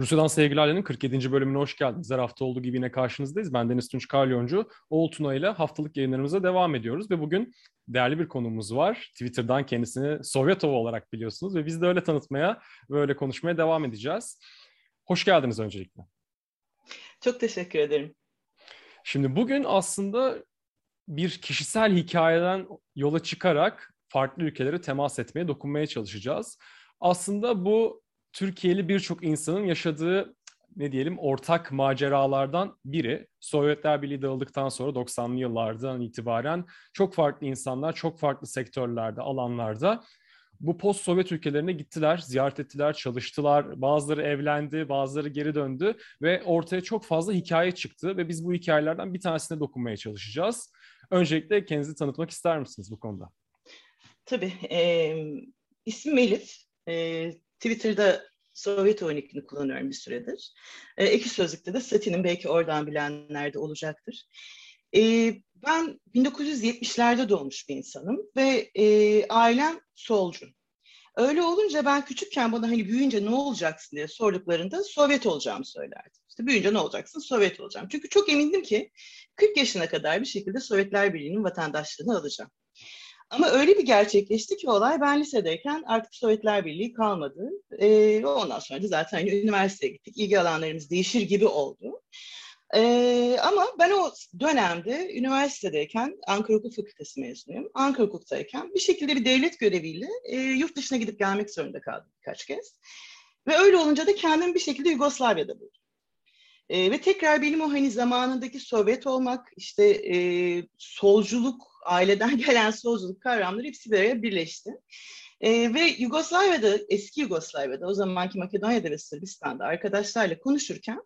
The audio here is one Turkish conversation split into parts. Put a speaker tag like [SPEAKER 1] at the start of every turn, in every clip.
[SPEAKER 1] Rusya'dan Sevgilerle'nin 47. bölümüne hoş geldiniz. Her hafta olduğu gibi yine karşınızdayız. Ben Deniz Tunç Kalyoncu. Oğul Tuna ile haftalık yayınlarımıza devam ediyoruz. Ve bugün değerli bir konuğumuz var. Twitter'dan kendisini Sovyetov olarak biliyorsunuz. Ve biz de öyle tanıtmaya ve öyle konuşmaya devam edeceğiz. Hoş geldiniz öncelikle.
[SPEAKER 2] Çok teşekkür ederim.
[SPEAKER 1] Şimdi bugün aslında bir kişisel hikayeden yola çıkarak farklı ülkelere temas etmeye, dokunmaya çalışacağız. Aslında bu Türkiye'li birçok insanın yaşadığı ne diyelim ortak maceralardan biri. Sovyetler Birliği dağıldıktan sonra 90'lı yıllardan itibaren çok farklı insanlar, çok farklı sektörlerde, alanlarda bu post Sovyet ülkelerine gittiler, ziyaret ettiler, çalıştılar. Bazıları evlendi, bazıları geri döndü ve ortaya çok fazla hikaye çıktı ve biz bu hikayelerden bir tanesine dokunmaya çalışacağız. Öncelikle kendinizi tanıtmak ister misiniz bu konuda?
[SPEAKER 2] Tabii. E, ismim Elif. E, Twitter'da Sovyet oyunikini kullanıyorum bir süredir. E, Eki Sözlük'te de Satin'in belki oradan bilenler de olacaktır. E, ben 1970'lerde doğmuş bir insanım ve e, ailem solcu. Öyle olunca ben küçükken bana hani büyüyünce ne olacaksın diye sorduklarında Sovyet olacağımı söylerdim. İşte büyüyünce ne olacaksın? Sovyet olacağım. Çünkü çok emindim ki 40 yaşına kadar bir şekilde Sovyetler Birliği'nin vatandaşlığını alacağım. Ama öyle bir gerçekleşti ki olay ben lisedeyken artık Sovyetler Birliği kalmadı. Ee, ondan sonra da zaten üniversiteye gittik. İlgi alanlarımız değişir gibi oldu. Ee, ama ben o dönemde üniversitedeyken Ankara Hukuk Fakültesi mezunuyum. Ankara Hukuk'tayken bir şekilde bir devlet göreviyle e, yurt dışına gidip gelmek zorunda kaldım birkaç kez. Ve öyle olunca da kendimi bir şekilde Yugoslavya'da buldum. E, ve tekrar benim o hani zamanındaki Sovyet olmak, işte e, solculuk, aileden gelen solculuk kavramları hepsi bir araya birleşti. E, ve Yugoslavya'da, eski Yugoslavya'da, o zamanki Makedonya'da ve Sırbistan'da arkadaşlarla konuşurken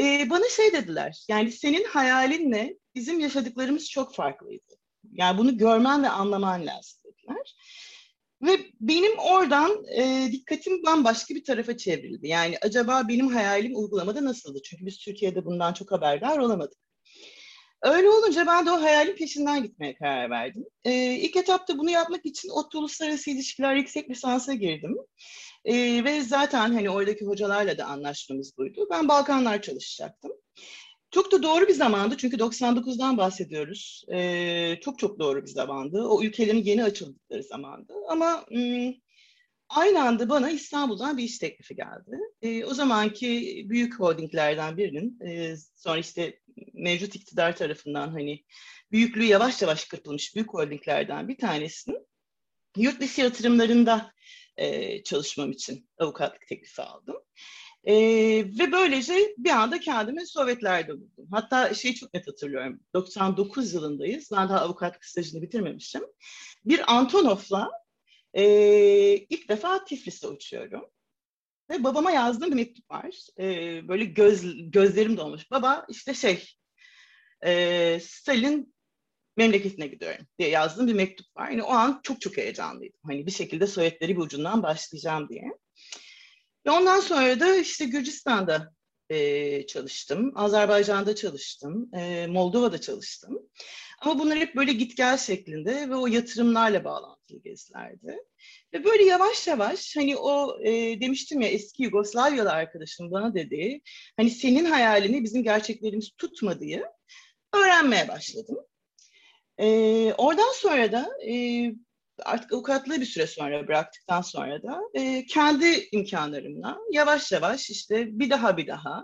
[SPEAKER 2] e, bana şey dediler, yani senin hayalinle bizim yaşadıklarımız çok farklıydı. Yani bunu görmen ve anlaman lazım dediler. Ve benim oradan e, dikkatim bambaşka bir tarafa çevrildi. Yani acaba benim hayalim uygulamada nasıldı? Çünkü biz Türkiye'de bundan çok haberdar olamadık. Öyle olunca ben de o hayalin peşinden gitmeye karar verdim. E, ilk etapta bunu yapmak için ODTÜ Uluslararası İlişkiler Yüksek Lisansa girdim. E, ve zaten hani oradaki hocalarla da anlaşmamız buydu. Ben Balkanlar çalışacaktım. Çok da doğru bir zamandı çünkü 99'dan bahsediyoruz. Ee, çok çok doğru bir zamandı. O ülkelerin yeni açıldıkları zamandı. Ama ım, aynı anda bana İstanbul'dan bir iş teklifi geldi. Ee, o zamanki büyük holdinglerden birinin e, sonra işte mevcut iktidar tarafından hani büyüklüğü yavaş yavaş kırpılmış büyük holdinglerden bir tanesinin yurt dışı yatırımlarında e, çalışmam için avukatlık teklifi aldım. E, ve böylece bir anda kendimi Sovyetlerde buldum. Hatta şeyi çok net hatırlıyorum. 99 yılındayız. Ben daha avukatlık stajını bitirmemişim. Bir Antonov'la e, ilk defa Tiflis'e uçuyorum. Ve babama yazdığım bir mektup var. E, böyle göz, gözlerim dolmuş. Baba işte şey, e, Stalin memleketine gidiyorum diye yazdığım bir mektup var. Yani o an çok çok heyecanlıydım. Hani bir şekilde Sovyetleri bir ucundan başlayacağım diye. Ve ondan sonra da işte Gürcistan'da e, çalıştım, Azerbaycan'da çalıştım, e, Moldova'da çalıştım. Ama bunlar hep böyle git gel şeklinde ve o yatırımlarla bağlantılı gezilerdi. Ve böyle yavaş yavaş hani o e, demiştim ya eski Yugoslavyalı arkadaşım bana dedi, hani senin hayalini bizim gerçeklerimiz tutmadığı öğrenmeye başladım. E, oradan sonra da e, artık avukatlığı bir süre sonra bıraktıktan sonra da e, kendi imkanlarımla yavaş yavaş işte bir daha bir daha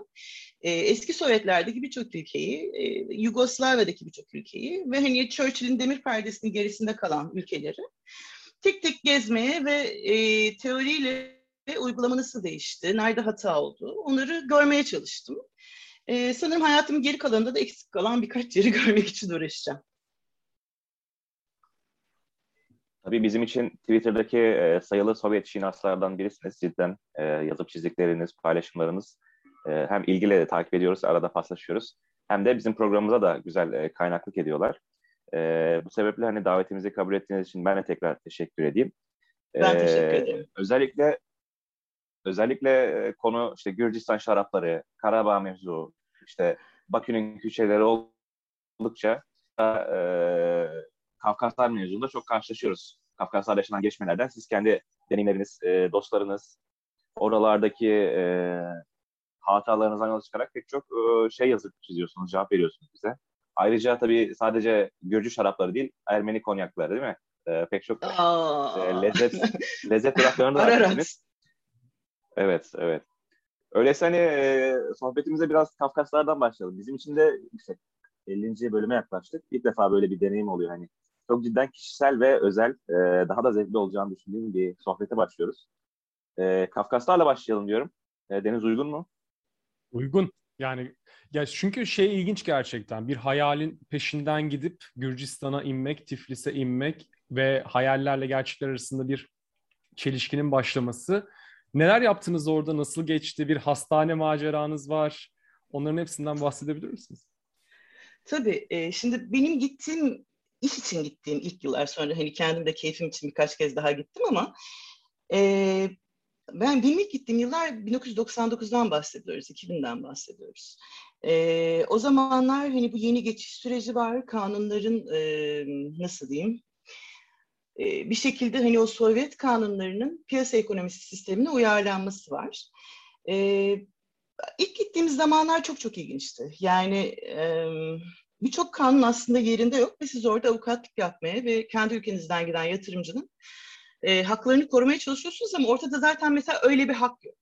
[SPEAKER 2] e, eski Sovyetlerdeki birçok ülkeyi, e, Yugoslavya'daki birçok ülkeyi ve hani Churchill'in demir perdesinin gerisinde kalan ülkeleri tek tek gezmeye ve e, teoriyle uygulama nasıl değişti, nerede hata oldu onları görmeye çalıştım. E, sanırım hayatımın geri kalanında da eksik kalan birkaç yeri görmek için uğraşacağım.
[SPEAKER 3] Tabii bizim için Twitter'daki e, sayılı Sovyet şinaslardan birisiniz. Cidden e, yazıp çizdikleriniz, paylaşımlarınız e, hem ilgiyle de takip ediyoruz, arada paslaşıyoruz. Hem de bizim programımıza da güzel e, kaynaklık ediyorlar. E, bu sebeple hani davetimizi kabul ettiğiniz için ben de tekrar teşekkür edeyim.
[SPEAKER 2] Ben e, teşekkür ederim.
[SPEAKER 3] Özellikle özellikle e, konu işte Gürcistan şarapları, Karabağ mevzu, işte Bakü'nün küçeleri oldukça e, Kafkaslar mevzunda çok karşılaşıyoruz. Kafkaslar'da yaşanan gelişmelerden siz kendi deneyimleriniz, e, dostlarınız, oralardaki e, hatalarınızdan yola çıkarak pek çok e, şey yazıp çiziyorsunuz, cevap veriyorsunuz bize. Ayrıca tabii sadece Gürcü şarapları değil, Ermeni konyakları değil mi? E, pek çok e, lezzet lezzet taraflarını da verdiniz. Evet, evet. Öyleyse hani e, sohbetimize biraz Kafkaslardan başlayalım. Bizim için de işte 50. bölüme yaklaştık. İlk defa böyle bir deneyim oluyor hani. Çok cidden kişisel ve özel, e, daha da zevkli olacağını düşündüğüm bir sohbete başlıyoruz. E, Kafkaslarla başlayalım diyorum. E, Deniz uygun mu?
[SPEAKER 1] Uygun. Yani ya çünkü şey ilginç gerçekten. Bir hayalin peşinden gidip Gürcistan'a inmek, Tiflis'e inmek ve hayallerle gerçekler arasında bir çelişkinin başlaması. Neler yaptınız orada? Nasıl geçti? Bir hastane maceranız var. Onların hepsinden bahsedebilir misiniz?
[SPEAKER 2] Tabii. E, şimdi benim gittiğim, iş için gittiğim ilk yıllar sonra hani kendim de keyfim için birkaç kez daha gittim ama e, ben benim gittiğim yıllar 1999'dan bahsediyoruz, 2000'den bahsediyoruz. E, o zamanlar hani bu yeni geçiş süreci var, kanunların e, nasıl diyeyim, e, bir şekilde hani o Sovyet kanunlarının piyasa ekonomisi sistemine uyarlanması var. E, ilk gittiğimiz zamanlar çok çok ilginçti. Yani e, birçok kanun aslında yerinde yok ve siz orada avukatlık yapmaya ve kendi ülkenizden giden yatırımcının e, haklarını korumaya çalışıyorsunuz ama ortada zaten mesela öyle bir hak yok.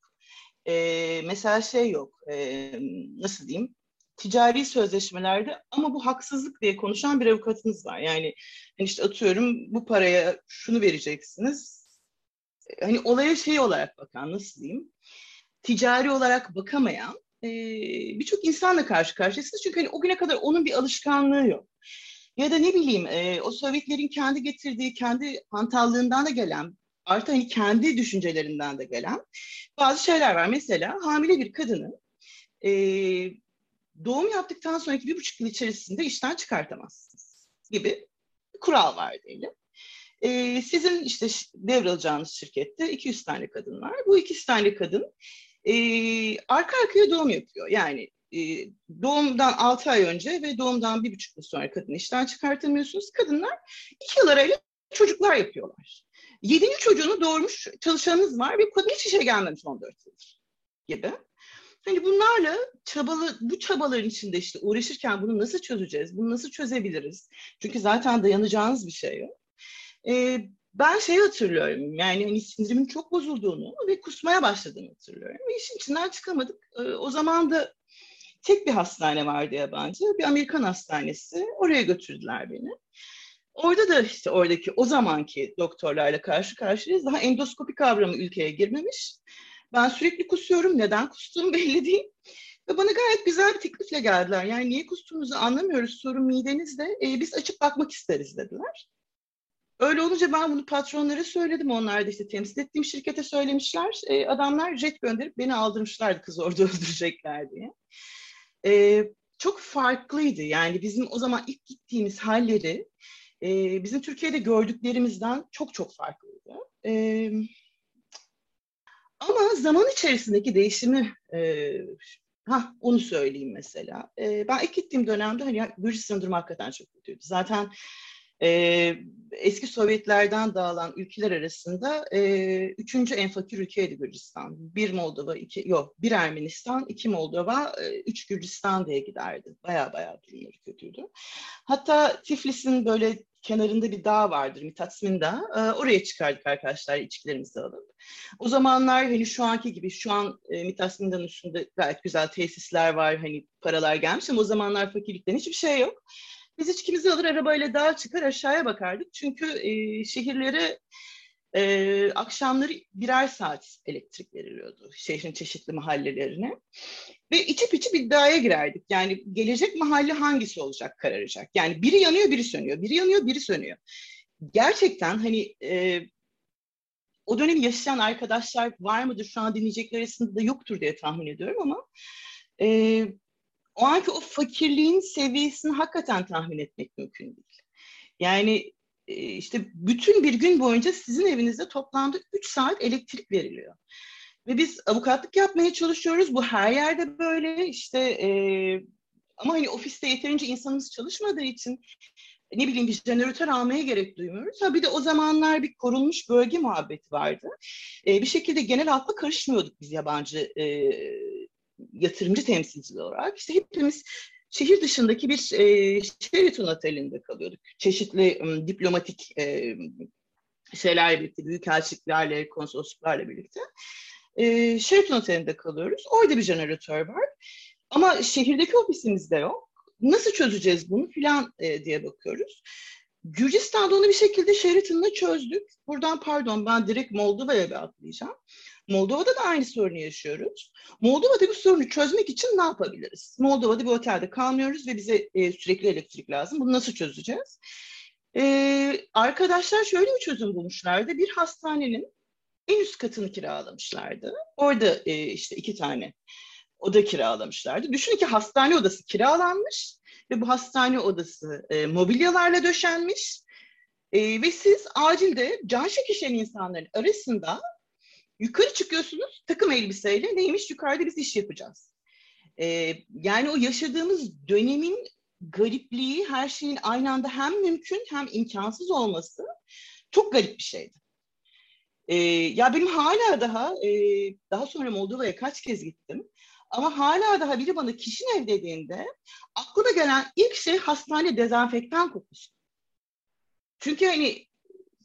[SPEAKER 2] E, mesela şey yok, e, nasıl diyeyim, ticari sözleşmelerde ama bu haksızlık diye konuşan bir avukatınız var. Yani hani işte atıyorum bu paraya şunu vereceksiniz. Hani olaya şey olarak bakan, nasıl diyeyim, ticari olarak bakamayan e, birçok insanla karşı karşıyasınız. Çünkü hani o güne kadar onun bir alışkanlığı yok. Ya da ne bileyim e, o Sovyetlerin kendi getirdiği, kendi hantallığından da gelen, artı hani kendi düşüncelerinden de gelen bazı şeyler var. Mesela hamile bir kadını e, doğum yaptıktan sonraki bir buçuk yıl içerisinde işten çıkartamazsınız gibi kural var diyelim. E, sizin işte devralacağınız şirkette 200 tane kadın var. Bu 200 tane kadın e, arka arkaya doğum yapıyor. Yani e, doğumdan 6 ay önce ve doğumdan bir buçuk yıl sonra kadın işten çıkartamıyorsunuz. Kadınlar iki yıl arayla çocuklar yapıyorlar. Yedinci çocuğunu doğurmuş çalışanınız var ve kadın hiç işe gelmemiş 14 yıldır gibi. Hani bunlarla çabalı, bu çabaların içinde işte uğraşırken bunu nasıl çözeceğiz, bunu nasıl çözebiliriz? Çünkü zaten dayanacağınız bir şey yok. Ee, ben şeyi hatırlıyorum yani hani sindirimin çok bozulduğunu ve kusmaya başladığını hatırlıyorum. Ve işin içinden çıkamadık. Ee, o zaman da tek bir hastane vardı yabancı, bir Amerikan hastanesi. Oraya götürdüler beni. Orada da işte oradaki o zamanki doktorlarla karşı karşıyayız. Daha endoskopi kavramı ülkeye girmemiş. Ben sürekli kusuyorum. Neden kustuğum belli değil. Ve bana gayet güzel bir teklifle geldiler. Yani niye kustuğunuzu anlamıyoruz. Sorun midenizde. E, biz açıp bakmak isteriz dediler. Öyle olunca ben bunu patronlara söyledim. Onlar da işte temsil ettiğim şirkete söylemişler. E, adamlar jet gönderip beni aldırmışlardı kız orada öldürecekler diye. E, çok farklıydı. Yani bizim o zaman ilk gittiğimiz halleri e, bizim Türkiye'de gördüklerimizden çok çok farklıydı. E, ama zaman içerisindeki değişimi e, ha onu söyleyeyim mesela. E, ben ilk gittiğim dönemde hani Gürcistan durumu hakikaten çok kötüydü. Zaten e, eski Sovyetlerden dağılan ülkeler arasında e, üçüncü en fakir ülkeydi Gürcistan. Bir Moldova, iki, yok bir Ermenistan, iki Moldova, e, üç Gürcistan diye giderdi. Baya baya durumları kötüydü. Hatta Tiflis'in böyle kenarında bir dağ vardır, Mitasmin Dağı. E, oraya çıkardık arkadaşlar içkilerimizi alıp. O zamanlar hani şu anki gibi, şu an e, Mitasmin Dağı'nın üstünde gayet güzel tesisler var, hani paralar gelmiş ama o zamanlar fakirlikten hiçbir şey yok. Biz içkimizi alır arabayla dağa çıkar aşağıya bakardık. Çünkü e, şehirlere e, akşamları birer saat elektrik veriliyordu şehrin çeşitli mahallelerine. Ve içip içip iddiaya girerdik. Yani gelecek mahalle hangisi olacak kararacak. Yani biri yanıyor biri sönüyor. Biri yanıyor biri sönüyor. Gerçekten hani e, o dönemi yaşayan arkadaşlar var mıdır şu an dinleyecekler arasında da yoktur diye tahmin ediyorum ama e, o anki o fakirliğin seviyesini hakikaten tahmin etmek mümkün değil. Yani e, işte bütün bir gün boyunca sizin evinizde toplamda 3 saat elektrik veriliyor. Ve biz avukatlık yapmaya çalışıyoruz. Bu her yerde böyle işte e, ama hani ofiste yeterince insanımız çalışmadığı için ne bileyim bir jeneratör almaya gerek duymuyoruz. Ha bir de o zamanlar bir korunmuş bölge muhabbeti vardı. E, bir şekilde genel halkla karışmıyorduk biz yabancı e, yatırımcı temsilcileri olarak işte hepimiz şehir dışındaki bir e, Sheraton Oteli'nde kalıyorduk. Çeşitli um, diplomatik e, şeylerle birlikte, büyükelçiliklerle, konsolosluklarla birlikte. E, Sheraton Oteli'nde kalıyoruz. Orada bir jeneratör var. Ama şehirdeki ofisimizde yok. Nasıl çözeceğiz bunu filan e, diye bakıyoruz. Gürcistan'da onu bir şekilde Sheraton'la çözdük. Buradan pardon ben direkt Moldova'ya bir atlayacağım. Moldova'da da aynı sorunu yaşıyoruz. Moldova'da bu sorunu çözmek için ne yapabiliriz? Moldova'da bir otelde kalmıyoruz ve bize e, sürekli elektrik lazım. Bunu nasıl çözeceğiz? E, arkadaşlar şöyle bir çözüm bulmuşlardı. Bir hastanenin en üst katını kiralamışlardı. Orada e, işte iki tane oda kiralamışlardı. Düşünün ki hastane odası kiralanmış ve bu hastane odası e, mobilyalarla döşenmiş. E, ve siz acilde can çekişen insanların arasında yukarı çıkıyorsunuz takım elbiseyle neymiş yukarıda biz iş yapacağız. E, yani o yaşadığımız dönemin garipliği her şeyin aynı anda hem mümkün hem imkansız olması çok garip bir şeydi. E, ya benim hala daha e, daha sonra Moldova'ya kaç kez gittim. Ama hala daha biri bana kişinin ev dediğinde aklıma gelen ilk şey hastane dezenfektan kokusu. Çünkü hani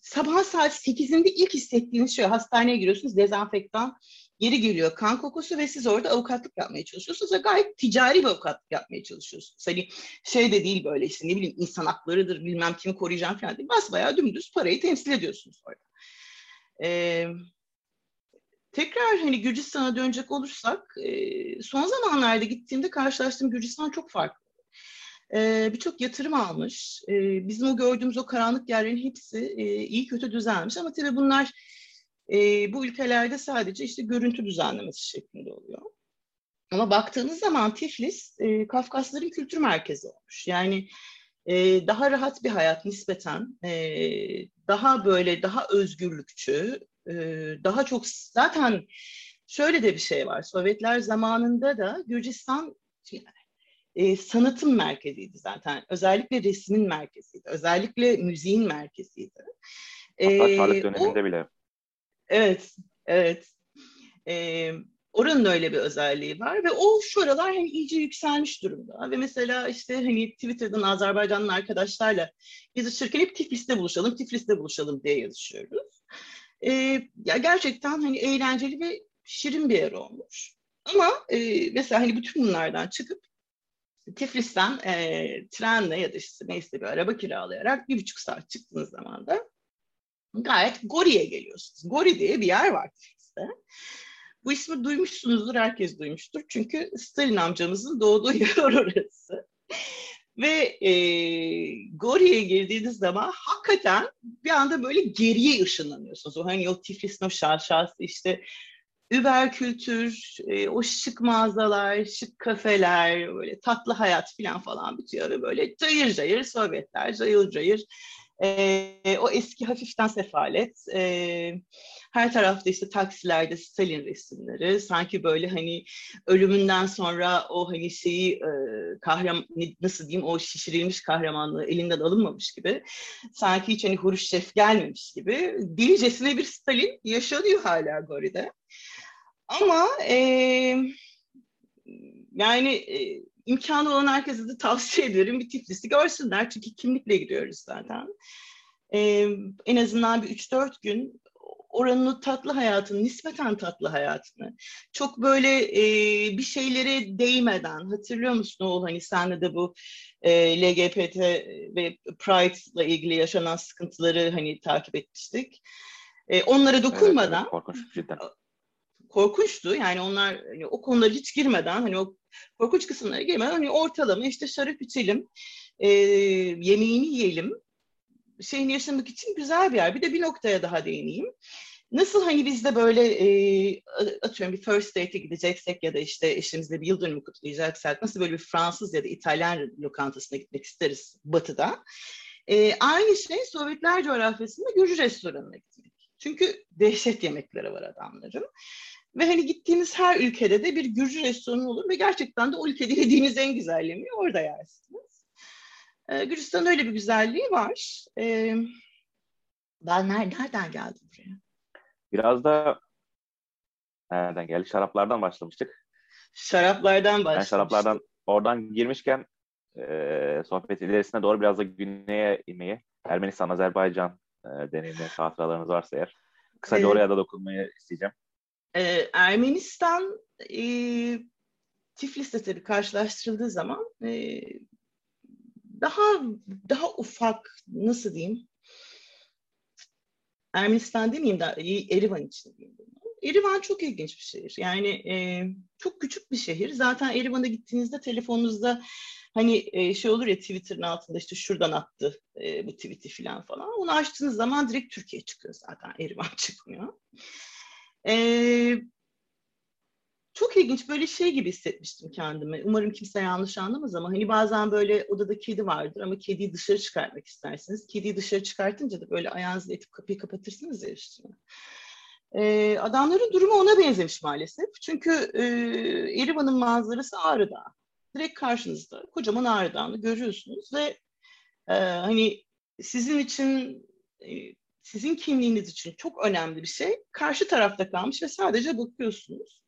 [SPEAKER 2] sabah saat 8'inde ilk hissettiğiniz şey hastaneye giriyorsunuz dezenfektan geri geliyor kan kokusu ve siz orada avukatlık yapmaya çalışıyorsunuz ve gayet ticari bir avukatlık yapmaya çalışıyorsunuz. Hani şey de değil böyle işte ne bileyim insan haklarıdır bilmem kimi koruyacağım falan değil. Basbayağı dümdüz parayı temsil ediyorsunuz orada. Ee, tekrar hani Gürcistan'a dönecek olursak son zamanlarda gittiğimde karşılaştığım Gürcistan çok farklı. E, Birçok yatırım almış. E, bizim o gördüğümüz o karanlık yerlerin hepsi e, iyi kötü düzenmiş ama tabii bunlar e, bu ülkelerde sadece işte görüntü düzenlemesi şeklinde oluyor. Ama baktığınız zaman Tiflis e, Kafkasların kültür merkezi olmuş. Yani e, daha rahat bir hayat nispeten, daha böyle daha özgürlükçü, daha çok zaten şöyle de bir şey var. Sovyetler zamanında da Gürcistan e, sanatın merkeziydi zaten. Özellikle resmin merkeziydi. Özellikle müziğin merkeziydi.
[SPEAKER 3] Hatta Çarlık döneminde o, bile.
[SPEAKER 2] Evet, evet. E, oranın öyle bir özelliği var ve o şu aralar hani iyice yükselmiş durumda. Ve mesela işte hani Twitter'dan Azerbaycanlı arkadaşlarla yazışırken hep Tiflis'te buluşalım, Tiflis'te buluşalım diye yazışıyoruz. E, ya gerçekten hani eğlenceli ve şirin bir yer olmuş. Ama e, mesela hani bütün bunlardan çıkıp Tiflis'ten e, trenle ya da işte neyse bir araba kiralayarak bir buçuk saat çıktığınız zaman da gayet Gori'ye geliyorsunuz. Gori diye bir yer var Tiflis'te. Bu ismi duymuşsunuzdur, herkes duymuştur. Çünkü Stalin amcamızın doğduğu yer orası. Ve e, Gori'ye girdiğiniz zaman hakikaten bir anda böyle geriye ışınlanıyorsunuz. O hani o Tiflis'in o şaşası işte Uber kültür, e, o şık mağazalar, şık kafeler, böyle tatlı hayat falan falan bitiyor böyle cayır cayır Sovyetler, cayır cayır e, o eski hafiften sefalet. E, her tarafta işte taksilerde Stalin resimleri. Sanki böyle hani ölümünden sonra o hani şeyi e, kahraman nasıl diyeyim o şişirilmiş kahramanlığı elinden alınmamış gibi. Sanki hiç hani Huruşşef gelmemiş gibi. Dilicesine bir Stalin yaşanıyor hala Gori'de. Ama e, yani e, imkanı olan herkese de tavsiye ederim bir Tiflis'i görsünler. Çünkü kimlikle gidiyoruz zaten. E, en azından bir 3-4 gün oranın tatlı hayatını, nispeten tatlı hayatını, çok böyle e, bir şeylere değmeden, hatırlıyor musun oğul hani senle de bu e, LGBT ve Pride ile ilgili yaşanan sıkıntıları hani takip etmiştik. E, onlara dokunmadan, evet, evet, korkunç cidden korkunçtu. Yani onlar hani o konulara hiç girmeden hani o korkunç kısımlara girmeden hani ortalama işte şarap içelim, e, yemeğini yiyelim, şeyini yaşamak için güzel bir yer. Bir de bir noktaya daha değineyim. Nasıl hani biz de böyle e, atıyorum bir first date'e gideceksek ya da işte eşimizle bir yıl dönümü kutlayacaksak nasıl böyle bir Fransız ya da İtalyan lokantasına gitmek isteriz batıda. E, aynı şey Sovyetler coğrafyasında Gürcü restoranına gitmek. Çünkü dehşet yemekleri var adamların. Ve hani gittiğiniz her ülkede de bir Gürcü restoranı olur ve gerçekten de o ülkede yediğiniz en güzel yemeği orada yersiniz. Ee, Gürcistan'ın öyle bir güzelliği var. Ee, ben nereden geldim buraya?
[SPEAKER 3] Biraz da nereden geldi? Şaraplardan başlamıştık.
[SPEAKER 2] Şaraplardan başlamıştık.
[SPEAKER 3] Ben şaraplardan oradan girmişken e, sohbet ilerisine doğru biraz da güneye inmeyi, Ermenistan, Azerbaycan e, deneyimli hatıralarınız varsa eğer kısaca evet. oraya da dokunmayı isteyeceğim.
[SPEAKER 2] Ee, Ermenistan e, Tiflis'te tabii karşılaştırıldığı zaman e, daha daha ufak nasıl diyeyim Ermenistan demeyeyim de Erivan için diyeyim bunu. Erivan çok ilginç bir şehir. Yani e, çok küçük bir şehir. Zaten Erivan'a gittiğinizde telefonunuzda hani e, şey olur ya Twitter'ın altında işte şuradan attı e, bu tweet'i falan falan. Onu açtığınız zaman direkt Türkiye çıkıyor zaten. Erivan çıkmıyor. E, çok ilginç böyle şey gibi hissetmiştim kendimi. Umarım kimse yanlış anlamaz ama hani bazen böyle odada kedi vardır ama kediyi dışarı çıkartmak istersiniz. Kediyi dışarı çıkartınca da böyle ayağınızla itip kapıyı kapatırsınız ya üstüne. Ee, adamların durumu ona benzemiş maalesef. Çünkü e, Erivan'ın manzarası Ağrı. Direkt karşınızda kocaman Ağrı Dağı'nı görüyorsunuz ve e, hani sizin için e, sizin kimliğiniz için çok önemli bir şey. Karşı tarafta kalmış ve sadece bakıyorsunuz.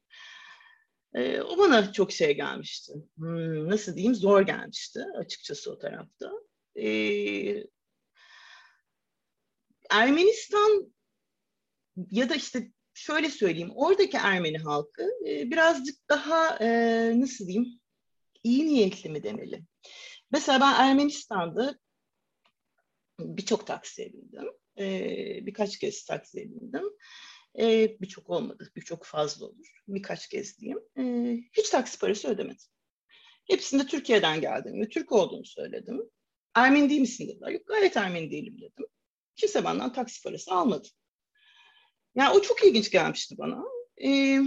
[SPEAKER 2] E, o bana çok şey gelmişti. Hmm, nasıl diyeyim zor gelmişti açıkçası o tarafta. E, Ermenistan ya da işte şöyle söyleyeyim oradaki Ermeni halkı e, birazcık daha e, nasıl diyeyim iyi niyetli mi demeli? Mesela ben Ermenistan'da birçok taksiye bindim. E, birkaç kez taksiye bindim. E, birçok olmadı, birçok fazla olur. Birkaç kez diyeyim. E, hiç taksi parası ödemedim. Hepsinde Türkiye'den geldim ve Türk olduğunu söyledim. Ermeni değil misin dediler. Yok gayet Ermeni değilim dedim. Kimse benden taksi parası almadı. Yani o çok ilginç gelmişti bana. Ee,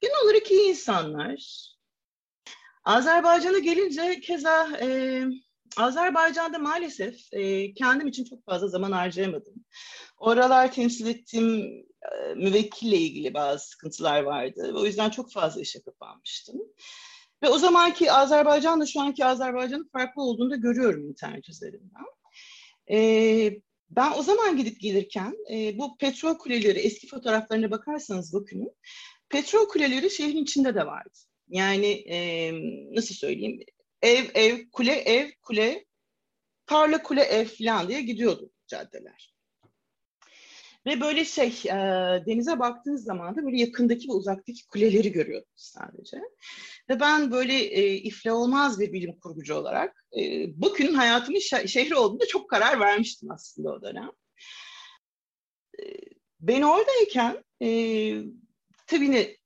[SPEAKER 2] genel olarak iyi insanlar. Azerbaycan'a gelince keza e, Azerbaycan'da maalesef e, kendim için çok fazla zaman harcayamadım. Oralar temsil ettiğim e, müvekkille ilgili bazı sıkıntılar vardı. O yüzden çok fazla işe kapanmıştım. Ve o zamanki Azerbaycan'la şu anki Azerbaycan'ın farklı olduğunu da görüyorum internet üzerinden. E, ben o zaman gidip gelirken e, bu petrol kuleleri eski fotoğraflarına bakarsanız bakın petrol kuleleri şehrin içinde de vardı. Yani e, nasıl söyleyeyim ev ev kule ev kule tarla kule ev falan diye gidiyordu caddeler. Ve böyle şey e, denize baktığınız zaman da böyle yakındaki ve uzaktaki kuleleri görüyordunuz sadece. Ve ben böyle e, ifle olmaz bir bilim kurgucu olarak e, bugün hayatımın şe- şehri olduğunda çok karar vermiştim aslında o dönem. E, ben oradayken e, tabii ne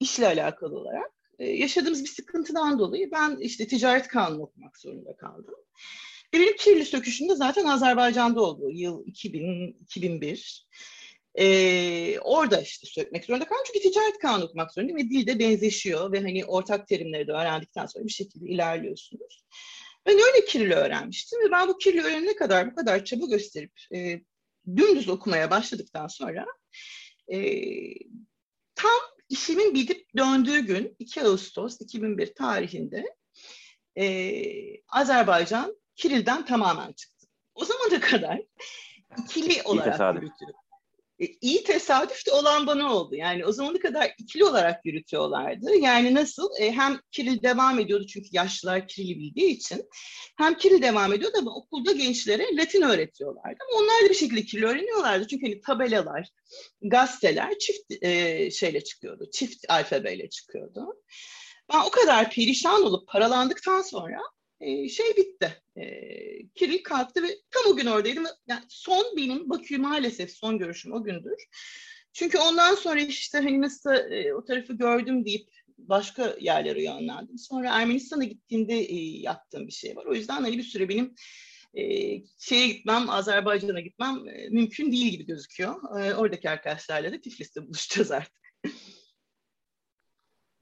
[SPEAKER 2] işle alakalı olarak yaşadığımız bir sıkıntıdan dolayı ben işte ticaret kanunu okumak zorunda kaldım. Benim kirli söküşüm de zaten Azerbaycan'da oldu. Yıl 2000, 2001. Ee, orada işte sökmek zorunda kaldım. Çünkü ticaret kanunu okumak zorundayım ve dil de benzeşiyor ve hani ortak terimleri de öğrendikten sonra bir şekilde ilerliyorsunuz. Ben öyle Kirli öğrenmiştim ve ben bu Kirli öğrenene kadar bu kadar çaba gösterip e, dümdüz okumaya başladıktan sonra e, tam işimin bitip döndüğü gün 2 Ağustos 2001 tarihinde e, Azerbaycan Kiril'den tamamen çıktı. O zamana kadar ikili olarak yürütüyor. E, iyi tesadüf de olan bana oldu. Yani o zamana kadar ikili olarak yürütüyorlardı. Yani nasıl? E, hem Kiril devam ediyordu çünkü yaşlılar Kiril'i bildiği için. Hem Kiril devam ediyordu ama okulda gençlere Latin öğretiyorlardı. Ama onlar da bir şekilde Kiril öğreniyorlardı. Çünkü hani tabelalar, gazeteler çift e, şeyle çıkıyordu. Çift alfabeyle çıkıyordu. Ben o kadar perişan olup paralandıktan sonra e, şey bitti. E, Kiril kalktı ve tam o gün oradaydım. Yani son benim Bakü maalesef son görüşüm o gündür. Çünkü ondan sonra işte hani nasıl e, o tarafı gördüm deyip başka yerlere yönlendim. Sonra Ermenistan'a gittiğimde e, yaptığım bir şey var. O yüzden hani bir süre benim e, şeye gitmem, Azerbaycan'a gitmem e, mümkün değil gibi gözüküyor. Oradaki arkadaşlarla da Tiflis'te buluşacağız artık.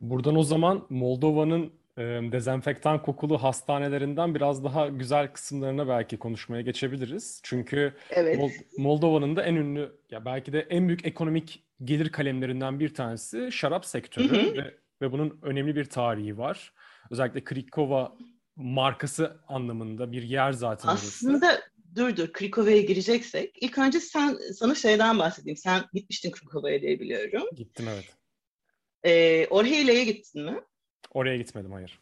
[SPEAKER 1] Buradan o zaman Moldova'nın dezenfektan kokulu hastanelerinden biraz daha güzel kısımlarına belki konuşmaya geçebiliriz. Çünkü evet. Moldova'nın da en ünlü ya belki de en büyük ekonomik gelir kalemlerinden bir tanesi şarap sektörü hı hı. ve ve bunun önemli bir tarihi var. Özellikle Krikova markası anlamında bir yer zaten
[SPEAKER 2] Aslında orası. dur dur Krikova'ya gireceksek ilk önce sen sana şeyden bahsedeyim. Sen gitmiştin Krikova'ya diye biliyorum.
[SPEAKER 1] Gittim evet.
[SPEAKER 2] E, Orheile'ye gittin mi?
[SPEAKER 1] Oraya gitmedim hayır.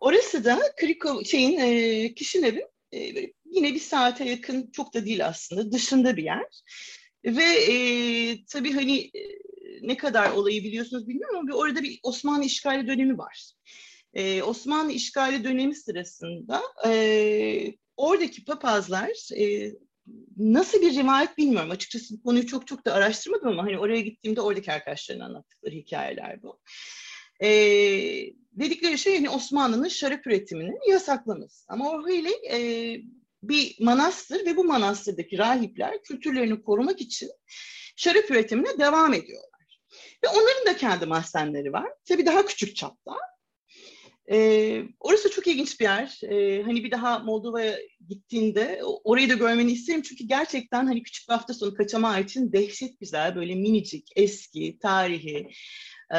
[SPEAKER 2] Orası da Krikov şeyin e, Kişinev'in e, yine bir saate yakın çok da değil aslında dışında bir yer. Ve e, tabii hani e, ne kadar olayı biliyorsunuz bilmiyorum ama bir, orada bir Osmanlı işgali dönemi var. E, Osmanlı işgali dönemi sırasında e, oradaki papazlar e, nasıl bir rivayet bilmiyorum. Açıkçası bu konuyu çok çok da araştırmadım ama hani oraya gittiğimde oradaki arkadaşların anlattıkları hikayeler bu. E, dedikleri şey hani Osmanlı'nın şarap üretiminin yasaklaması. Ama Orhuyla e, bir manastır ve bu manastırdaki rahipler kültürlerini korumak için şarap üretimine devam ediyorlar. Ve onların da kendi mahzenleri var. Tabii daha küçük çapta. Ee, orası çok ilginç bir yer. Ee, hani bir daha Moldova'ya gittiğinde orayı da görmeni isterim. Çünkü gerçekten hani küçük bir hafta sonu kaçamağı için dehşet güzel, böyle minicik, eski, tarihi, e,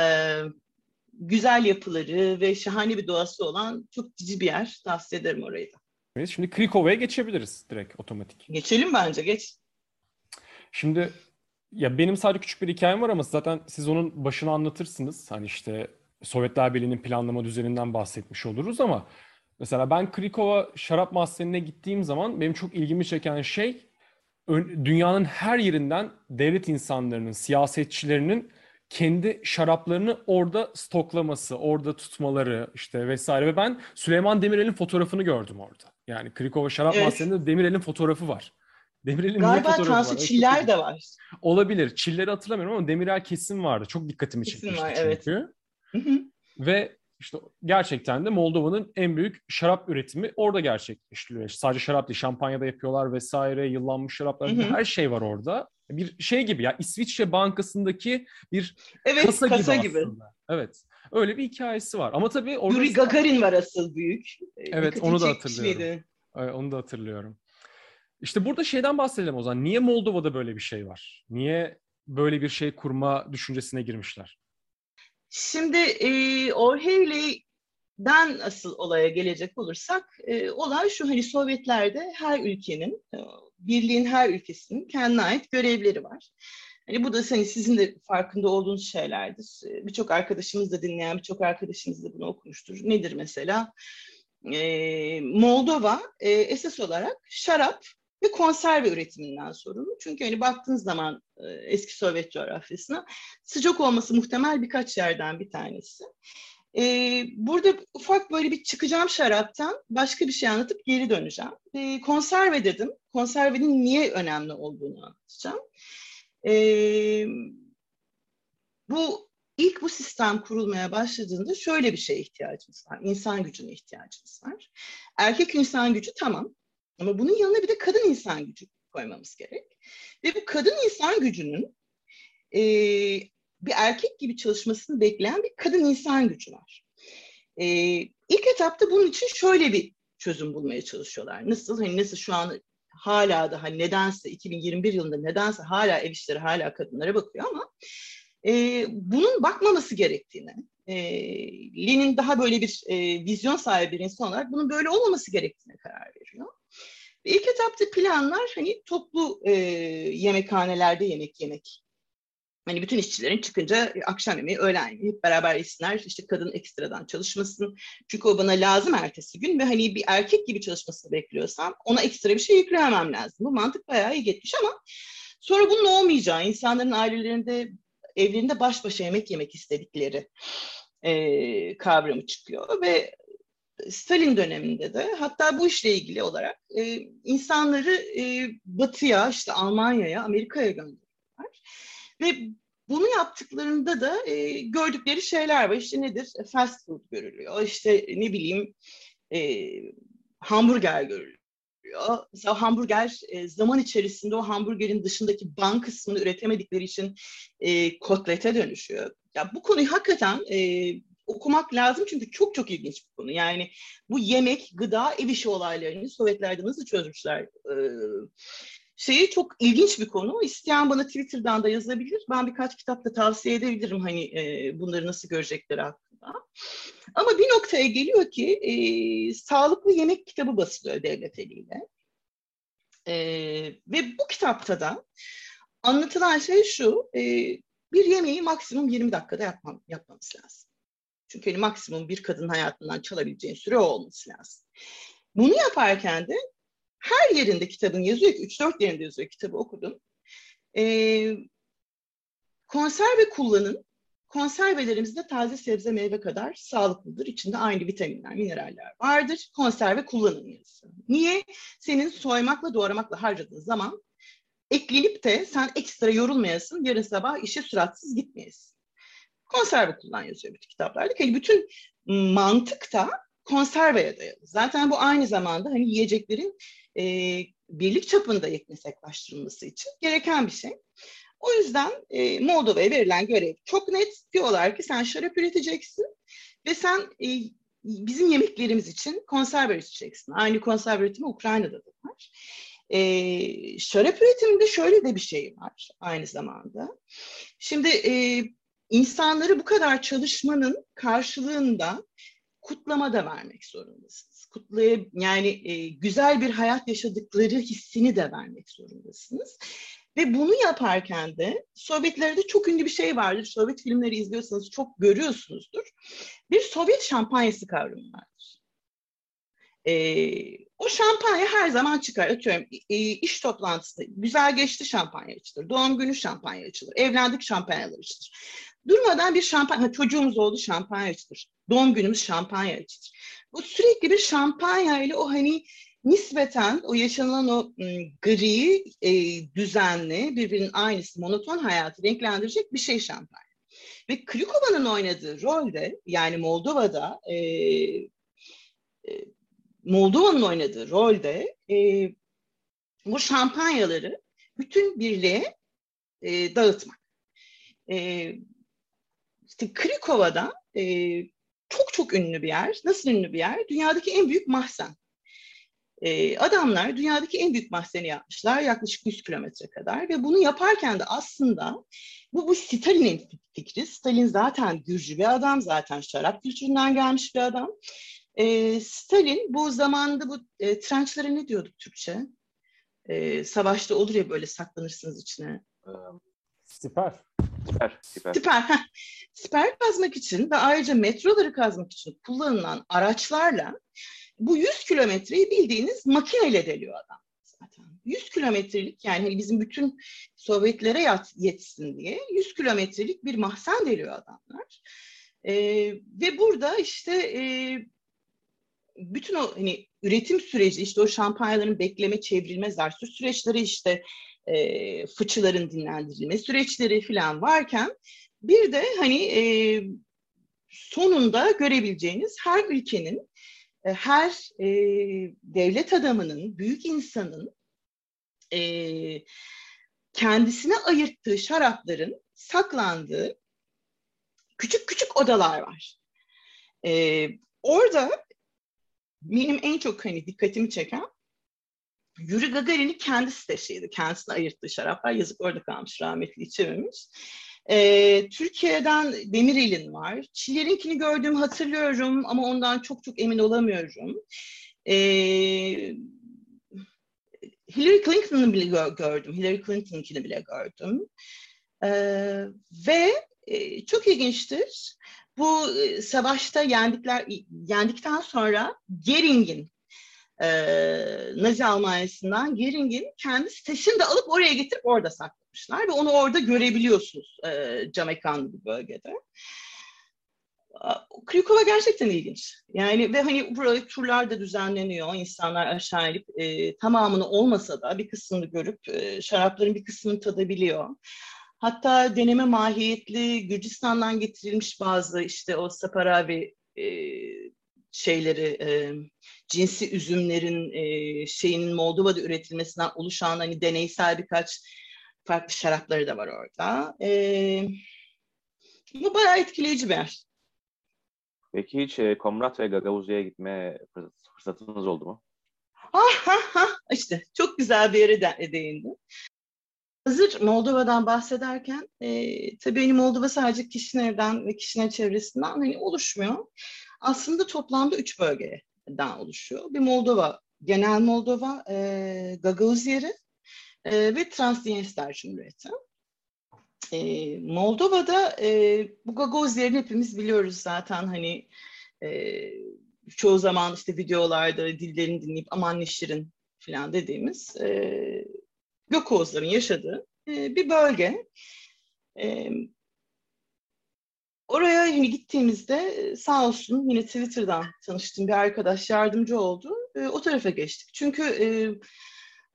[SPEAKER 2] güzel yapıları ve şahane bir doğası olan çok cici bir yer. Tavsiye ederim orayı da.
[SPEAKER 1] Evet, şimdi Krikova'ya geçebiliriz direkt otomatik.
[SPEAKER 2] Geçelim bence, geç.
[SPEAKER 1] Şimdi ya benim sadece küçük bir hikayem var ama zaten siz onun başını anlatırsınız. Hani işte Sovyetler Birliği'nin planlama düzeninden bahsetmiş oluruz ama mesela ben Krikova şarap mahzenine gittiğim zaman benim çok ilgimi çeken şey dünyanın her yerinden devlet insanlarının, siyasetçilerinin kendi şaraplarını orada stoklaması, orada tutmaları işte vesaire ve ben Süleyman Demirel'in fotoğrafını gördüm orada. Yani Krikova şarap evet. mahzeninde Demirel'in fotoğrafı var.
[SPEAKER 2] Demirel'in Galiba Tansu Çiller de var.
[SPEAKER 1] Olabilir. Çilleri hatırlamıyorum ama Demirel kesin vardı. Çok dikkatimi çekmişti var, çünkü. Evet. Ve işte gerçekten de Moldova'nın en büyük şarap üretimi orada gerçekleştiriliyor. Sadece şarap değil, şampanya da yapıyorlar vesaire, yıllanmış şaraplar, her şey var orada. Bir şey gibi ya İsviçre Bankası'ndaki bir
[SPEAKER 2] evet, kasa,
[SPEAKER 1] kasa gibi, gibi aslında. Evet. Öyle bir hikayesi var. Ama tabii orada...
[SPEAKER 2] Yuri Gagarin var asıl büyük.
[SPEAKER 1] Evet, Dikkati onu da hatırlıyorum. Evet, onu da hatırlıyorum. İşte burada şeyden bahsedelim o zaman. Niye Moldova'da böyle bir şey var? Niye böyle bir şey kurma düşüncesine girmişler?
[SPEAKER 2] Şimdi e, Orhevli'den asıl olaya gelecek olursak e, olay şu hani Sovyetlerde her ülkenin, e, birliğin her ülkesinin kendine ait görevleri var. Hani bu da hani sizin de farkında olduğunuz şeylerdir. Birçok arkadaşımız da dinleyen birçok arkadaşımız da bunu okumuştur. Nedir mesela? E, Moldova e, esas olarak şarap ve konserve üretiminden sorumlu. Çünkü hani baktığınız zaman e, eski Sovyet coğrafyasına sıcak olması muhtemel birkaç yerden bir tanesi. E, burada ufak böyle bir çıkacağım şaraptan başka bir şey anlatıp geri döneceğim. E, konserve dedim. Konservenin niye önemli olduğunu anlatacağım. E, bu ilk bu sistem kurulmaya başladığında şöyle bir şeye ihtiyacımız var. İnsan gücüne ihtiyacımız var. Erkek insan gücü tamam ama bunun yanına bir de kadın insan gücü koymamız gerek. Ve bu kadın insan gücünün e, bir erkek gibi çalışmasını bekleyen bir kadın insan gücü var. E, ilk etapta bunun için şöyle bir çözüm bulmaya çalışıyorlar. Nasıl hani nasıl şu an hala da hani nedense 2021 yılında nedense hala ev işleri hala kadınlara bakıyor ama e, bunun bakmaması gerektiğini, e, Lenin daha böyle bir e, vizyon sahibi bir insan olarak bunun böyle olmaması gerektiğine karar veriyor. İlk etapta planlar hani toplu e, yemekhanelerde yemek yemek. Hani bütün işçilerin çıkınca akşam yemeği, öğlen yemeği hep beraber yesinler. İşte kadın ekstradan çalışmasın. Çünkü o bana lazım ertesi gün ve hani bir erkek gibi çalışmasını bekliyorsam ona ekstra bir şey yükleyemem lazım. Bu mantık bayağı iyi gitmiş ama sonra bunun olmayacağı, insanların ailelerinde, evlerinde baş başa yemek yemek istedikleri e, kavramı çıkıyor ve Stalin döneminde de hatta bu işle ilgili olarak e, insanları e, batıya, işte Almanya'ya, Amerika'ya gönderiyorlar. Ve bunu yaptıklarında da e, gördükleri şeyler var. İşte nedir? E, fast food görülüyor. İşte ne bileyim e, hamburger görülüyor. Mesela hamburger e, zaman içerisinde o hamburgerin dışındaki ban kısmını üretemedikleri için e, kotlete dönüşüyor. Ya bu konuyu hakikaten e, okumak lazım çünkü çok çok ilginç bir konu. Yani bu yemek, gıda, ev işi olaylarını Sovyetlerde nasıl çözmüşler? Ee, şeyi çok ilginç bir konu. İsteyen bana Twitter'dan da yazabilir. Ben birkaç kitapta tavsiye edebilirim hani e, bunları nasıl görecekleri hakkında. Ama bir noktaya geliyor ki e, sağlıklı yemek kitabı basılıyor devlet eliyle. E, ve bu kitapta da anlatılan şey şu, e, bir yemeği maksimum 20 dakikada yapmam, yapmamız lazım. Çünkü hani maksimum bir kadın hayatından çalabileceğin süre o olması lazım. Bunu yaparken de her yerinde kitabın yazıyor ki 3-4 yerinde yazıyor kitabı okudum. Ee, konserve kullanın. Konservelerimizde taze sebze meyve kadar sağlıklıdır. İçinde aynı vitaminler, mineraller vardır. Konserve kullanın yazıyor. Niye? Senin soymakla doğramakla harcadığın zaman eklenip de sen ekstra yorulmayasın, yarın sabah işe süratsiz gitmeyesin. Konserve kullan yazıyor bütün kitaplarda. Yani bütün mantık da konserveye dayalı. Zaten bu aynı zamanda hani yiyeceklerin e, birlik çapında yetmesaklaştırılması için gereken bir şey. O yüzden e, Moldova'ya verilen görev çok net. Diyorlar ki sen şarap üreteceksin ve sen e, bizim yemeklerimiz için konserve üreteceksin. Aynı konserve üretimi Ukrayna'da da var. E, şarap üretiminde şöyle de bir şey var aynı zamanda. Şimdi e, insanları bu kadar çalışmanın karşılığında kutlama da vermek zorundasınız. Kutlaya yani e, güzel bir hayat yaşadıkları hissini de vermek zorundasınız. Ve bunu yaparken de Sovyetlerde çok ünlü bir şey vardır. Sovyet filmleri izliyorsanız çok görüyorsunuzdur. Bir Sovyet şampanyası kavramı vardır. Ee, o şampanya her zaman çıkar. Atıyorum iş toplantısında güzel geçti şampanya açılır. Doğum günü şampanya açılır. Evlendik şampanyalar açılır. Durmadan bir şampanya, çocuğumuz oldu şampanya açılır. Doğum günümüz şampanya açılır. Bu sürekli bir şampanya ile o hani nispeten o yaşanılan o gri, e, düzenli, birbirinin aynısı, monoton hayatı renklendirecek bir şey şampanya. Ve Krikova'nın oynadığı rolde, yani Moldova'da, e, e, Moldova'nın oynadığı rolde e, bu şampanyaları bütün birliğe e, dağıtmak. E, işte Krikova'da e, çok çok ünlü bir yer. Nasıl ünlü bir yer? Dünyadaki en büyük mahzen. E, adamlar dünyadaki en büyük mahzeni yapmışlar yaklaşık 100 kilometre kadar ve bunu yaparken de aslında bu, bu Stalin'in fikri. Stalin zaten Gürcü bir adam, zaten şarap kültüründen gelmiş bir adam. E, Stalin bu zamanda bu e, trençlere ne diyorduk Türkçe? E, savaşta olur ya böyle saklanırsınız içine.
[SPEAKER 1] Siper.
[SPEAKER 3] Siper. Siper.
[SPEAKER 2] Siper. Siper kazmak için ve ayrıca metroları kazmak için kullanılan araçlarla bu 100 kilometreyi bildiğiniz makineyle deliyor adam zaten. 100 kilometrelik yani hani bizim bütün Sovyetlere yat, yetsin diye 100 kilometrelik bir mahzen deliyor adamlar. E, ve burada işte e, bütün o hani üretim süreci işte o şampanyaların bekleme çevrilme zarsür süreçleri işte e, fıçıların dinlendirilme süreçleri falan varken bir de hani e, sonunda görebileceğiniz her ülkenin e, her e, devlet adamının, büyük insanın e, kendisine ayırttığı şarapların saklandığı küçük küçük odalar var. E, orada benim en çok hani dikkatimi çeken Yuri Gagarin'in kendisi de şeydi. Kendisine ayırttığı şaraplar yazık orada kalmış rahmetli içememiş. Ee, Türkiye'den Demirel'in var. Çiller'inkini gördüğüm hatırlıyorum ama ondan çok çok emin olamıyorum. Ee, Hillary Clinton'ı bile gö- gördüm. Hillary Clinton'ınkini bile gördüm. Ee, ve e, çok ilginçtir. Bu e, savaşta yendikler yendikten sonra Gering'in e, Nazi Almanya'sından Gering'in kendi sitesini de alıp oraya getirip orada saklamışlar ve onu orada görebiliyorsunuz e, cam ekranlı bir bölgede. Krikova gerçekten ilginç. Yani ve hani burada turlar da düzenleniyor. İnsanlar aşağı inip e, tamamını olmasa da bir kısmını görüp e, şarapların bir kısmını tadabiliyor. Hatta deneme mahiyetli Gürcistan'dan getirilmiş bazı işte o saparavi e, şeyleri e, cinsi üzümlerin e, şeyinin Moldova'da üretilmesinden oluşan hani deneysel birkaç farklı şarapları da var orada. E, bu bayağı etkileyici bir yer.
[SPEAKER 3] Peki hiç e, Komrat ve Gagavuzya'ya gitme fırsatınız oldu mu?
[SPEAKER 2] Ah, ah, ah. İşte çok güzel bir yere de, değindin. Hazır Moldova'dan bahsederken e, tabii hani Moldova sadece Kişinev'den ve Kişinev çevresinden hani oluşmuyor. Aslında toplamda üç bölgeden oluşuyor. Bir Moldova, genel Moldova, e, Gagavuz yeri e, ve Transdniester Cumhuriyeti. E, Moldova'da e, bu Gagozler'ini hepimiz biliyoruz zaten hani e, çoğu zaman işte videolarda dillerini dinleyip aman neşirin falan dediğimiz e, Gökoğuzların yaşadığı e, bir bölge. E, oraya hani gittiğimizde sağ olsun yine Twitter'dan tanıştığım bir arkadaş yardımcı oldu. E, o tarafa geçtik. Çünkü e,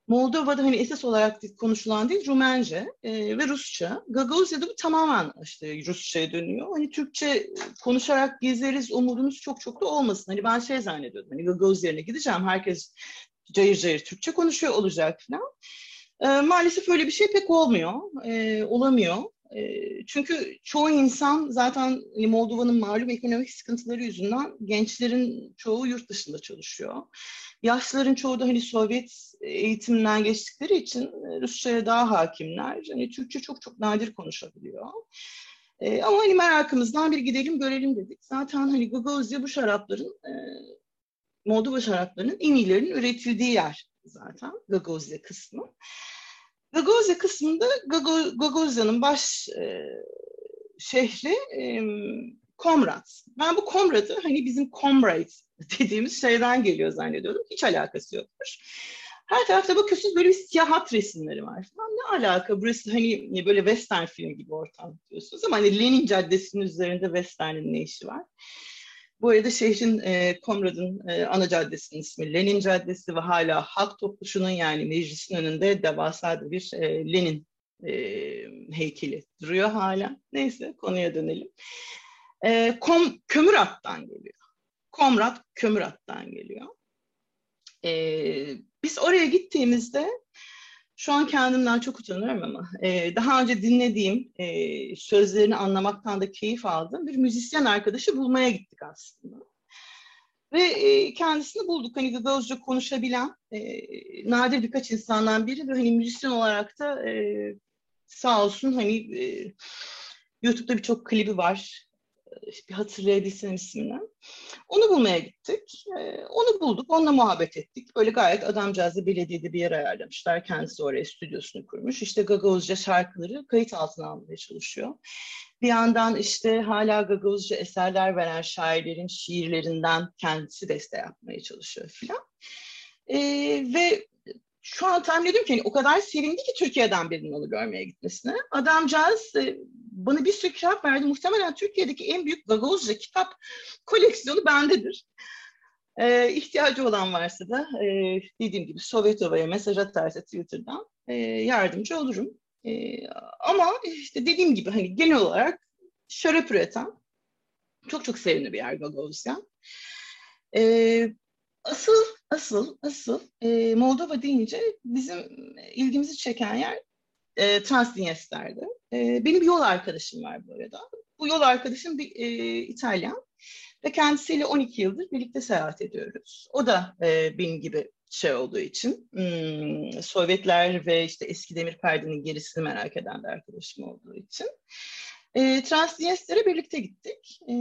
[SPEAKER 2] Moldova'da hani esas olarak konuşulan değil Rumence e, ve Rusça. Gagavuzya'da bu tamamen işte Rusça'ya dönüyor. Hani Türkçe konuşarak gezeriz umudumuz çok çok da olmasın. Hani ben şey zannediyordum. Hani Gagavuzya'na gideceğim. Herkes cayır cayır Türkçe konuşuyor olacak falan. E, maalesef öyle bir şey pek olmuyor. E, olamıyor. E, çünkü çoğu insan zaten Moldova'nın malum ekonomik sıkıntıları yüzünden gençlerin çoğu yurt dışında çalışıyor. Yaşlıların çoğu da hani Sovyet eğitiminden geçtikleri için e, Rusça'ya daha hakimler. Hani Türkçe çok çok nadir konuşabiliyor. E, ama hani merakımızdan bir gidelim görelim dedik. Zaten hani Gagozya bu şarapların e, Moldova şaraplarının en iyilerinin üretildiği yer zaten Gagozya kısmı. Gagozya kısmında Gagozya'nın baş e, şehri e, Komrat. Ben bu Komrat'ı hani bizim Comrade dediğimiz şeyden geliyor zannediyordum. Hiç alakası yokmuş. Her tarafta bakıyorsunuz böyle bir siyah hat resimleri var falan. Ne alaka? Burası hani böyle western film gibi ortam diyorsunuz ama hani Lenin Caddesi'nin üzerinde western'in ne işi var? Bu arada şehrin e, Komrad'ın e, ana caddesinin ismi Lenin Caddesi ve hala halk topluşunun yani meclisin önünde devasa bir e, Lenin e, heykeli duruyor hala. Neyse konuya dönelim. E, kom, kömür attan geliyor. Komrat kömür attan geliyor. E, biz oraya gittiğimizde şu an kendimden çok utanıyorum ama e, daha önce dinlediğim, e, sözlerini anlamaktan da keyif aldığım bir müzisyen arkadaşı bulmaya gittik aslında. Ve e, kendisini bulduk. Hani Gagavuzca konuşabilen e, nadir birkaç insandan biri ve hani müzisyen olarak da e, sağ olsun hani e, YouTube'da birçok klibi var bir hatırlayabilsem ismini. Onu bulmaya gittik. Ee, onu bulduk, onunla muhabbet ettik. Böyle gayet adamcağızı belediyede bir yer ayarlamışlar. Kendisi oraya stüdyosunu kurmuş. İşte Gagavuzca şarkıları kayıt altına almaya çalışıyor. Bir yandan işte hala Gagavuzca eserler veren şairlerin şiirlerinden kendisi beste yapmaya çalışıyor filan. Ee, ve şu an tahmin ediyorum ki hani o kadar sevindi ki Türkiye'den birinin onu görmeye gitmesine. Adamcağız e, bana bir sürü kitap verdi. Muhtemelen Türkiye'deki en büyük Gagozca kitap koleksiyonu bendedir. Ee, ihtiyacı olan varsa da e, dediğim gibi Sovyetova'ya mesaj atarsa Twitter'dan e, yardımcı olurum. E, ama işte dediğim gibi hani genel olarak şarap üreten çok çok sevimli bir yer Gagozya. E, asıl asıl asıl e, Moldova deyince bizim ilgimizi çeken yer e, Transdinyester'di. E, benim bir yol arkadaşım var bu arada. Bu yol arkadaşım bir e, İtalyan ve kendisiyle 12 yıldır birlikte seyahat ediyoruz. O da e, benim gibi şey olduğu için hmm, Sovyetler ve işte eski demir perdenin gerisini merak eden bir arkadaşım olduğu için. E, Transdinyester'e birlikte gittik. E,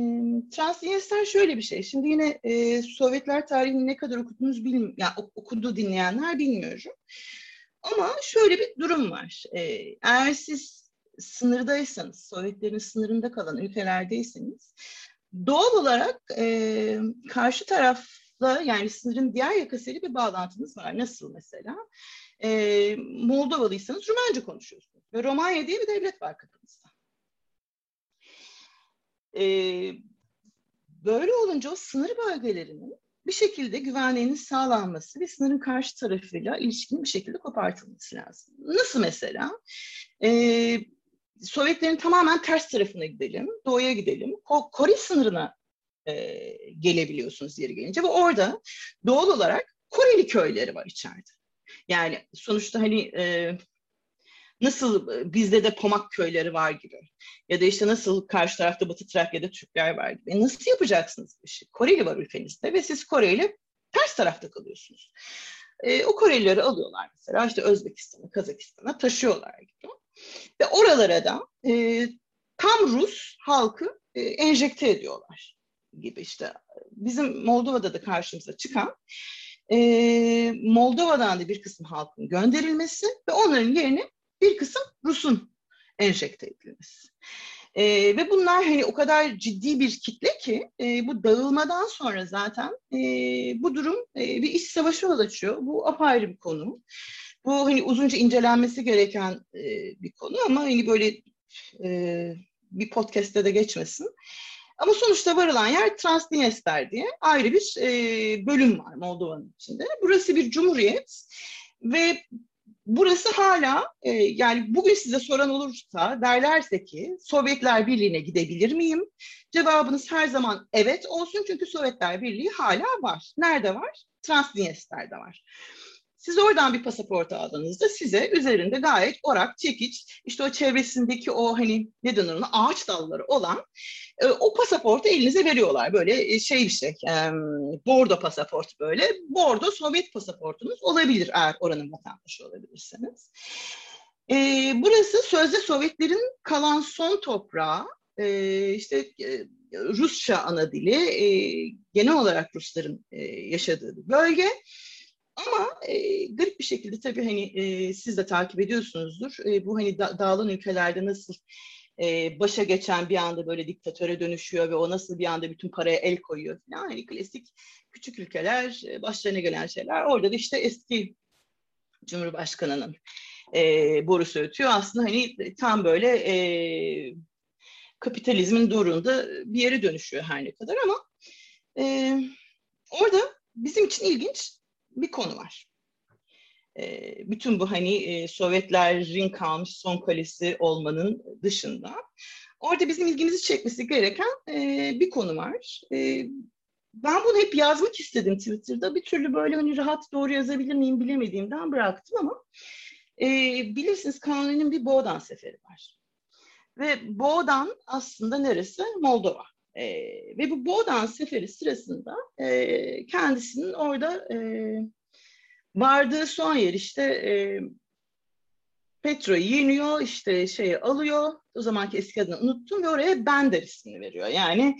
[SPEAKER 2] Transdinyester şöyle bir şey. Şimdi yine e, Sovyetler tarihini ne kadar okudunuz bilmiyorum. Yani okudu dinleyenler bilmiyorum. Ama şöyle bir durum var. E, eğer siz sınırdaysanız, Sovyetlerin sınırında kalan ülkelerdeyseniz doğal olarak e, karşı tarafla yani sınırın diğer yakasıyla bir bağlantınız var. Nasıl mesela? E, Moldovalıysanız Rumence konuşuyorsunuz. Ve Romanya diye bir devlet var kapınızda. Böyle olunca o sınır bölgelerinin bir şekilde güvenliğinin sağlanması ve sınırın karşı tarafıyla ilişkinin bir şekilde kopartılması lazım. Nasıl mesela? Ee, Sovyetlerin tamamen ters tarafına gidelim, doğuya gidelim. Ko Kore sınırına e, gelebiliyorsunuz yeri gelince ve orada doğal olarak Koreli köyleri var içeride. Yani sonuçta hani e, Nasıl e, bizde de Pomak köyleri var gibi. Ya da işte nasıl karşı tarafta Batı Trakya'da Türkler var gibi. E nasıl yapacaksınız bu işi? Koreli var ülkenizde ve siz Kore ile ters tarafta kalıyorsunuz. E, o Korelileri alıyorlar mesela işte Özbekistan'a, Kazakistan'a taşıyorlar gibi. Ve oralara da e, tam Rus halkı e, enjekte ediyorlar gibi işte. Bizim Moldova'da da karşımıza çıkan e, Moldova'dan da bir kısım halkın gönderilmesi ve onların yerine bir kısım Rus'un enjekte ediniz. E, ve bunlar hani o kadar ciddi bir kitle ki e, bu dağılmadan sonra zaten e, bu durum e, bir iş savaşı yol açıyor. Bu apayrı bir konu. Bu hani uzunca incelenmesi gereken e, bir konu ama hani böyle e, bir podcast'te de geçmesin. Ama sonuçta varılan yer Transnistria diye ayrı bir e, bölüm var Moldova'nın içinde. Burası bir cumhuriyet ve burası hala e, yani bugün size soran olursa derlerse ki Sovyetler Birliği'ne gidebilir miyim? Cevabınız her zaman evet olsun çünkü Sovyetler Birliği hala var. Nerede var? Transnistria'da var. Siz oradan bir pasaport aldığınızda size üzerinde gayet orak, çekiç, işte o çevresindeki o hani ne denir ona ağaç dalları olan e, o pasaportu elinize veriyorlar. Böyle e, şey bir şey, e, bordo pasaport böyle. Bordo Sovyet pasaportunuz olabilir eğer oranın vatandaşı olabilirseniz. E, burası sözde Sovyetlerin kalan son toprağı. E, işte e, Rusça ana dili, e, genel olarak Rusların e, yaşadığı bir bölge. Ama e, garip bir şekilde tabii hani e, siz de takip ediyorsunuzdur. E, bu hani da, dağılan ülkelerde nasıl e, başa geçen bir anda böyle diktatöre dönüşüyor ve o nasıl bir anda bütün paraya el koyuyor falan. Hani klasik küçük ülkeler, başlarına gelen şeyler. Orada da işte eski Cumhurbaşkanı'nın e, borusu ötüyor. Aslında hani tam böyle e, kapitalizmin doğrunda bir yere dönüşüyor her ne kadar ama e, orada bizim için ilginç bir konu var. E, bütün bu hani e, Sovyetlerin kalmış son kalesi olmanın dışında. Orada bizim ilgimizi çekmesi gereken e, bir konu var. E, ben bunu hep yazmak istedim Twitter'da. Bir türlü böyle hani rahat doğru yazabilir miyim bilemediğimden bıraktım ama e, bilirsiniz Kanuni'nin bir Boğdan seferi var. Ve Boğdan aslında neresi? Moldova. E, ve bu Boğdan seferi sırasında e, kendisinin orada e, vardığı son yer işte e, Petro'yu yeniyor, işte şeyi alıyor. O zamanki eski adını unuttum ve oraya Bender ismini veriyor. Yani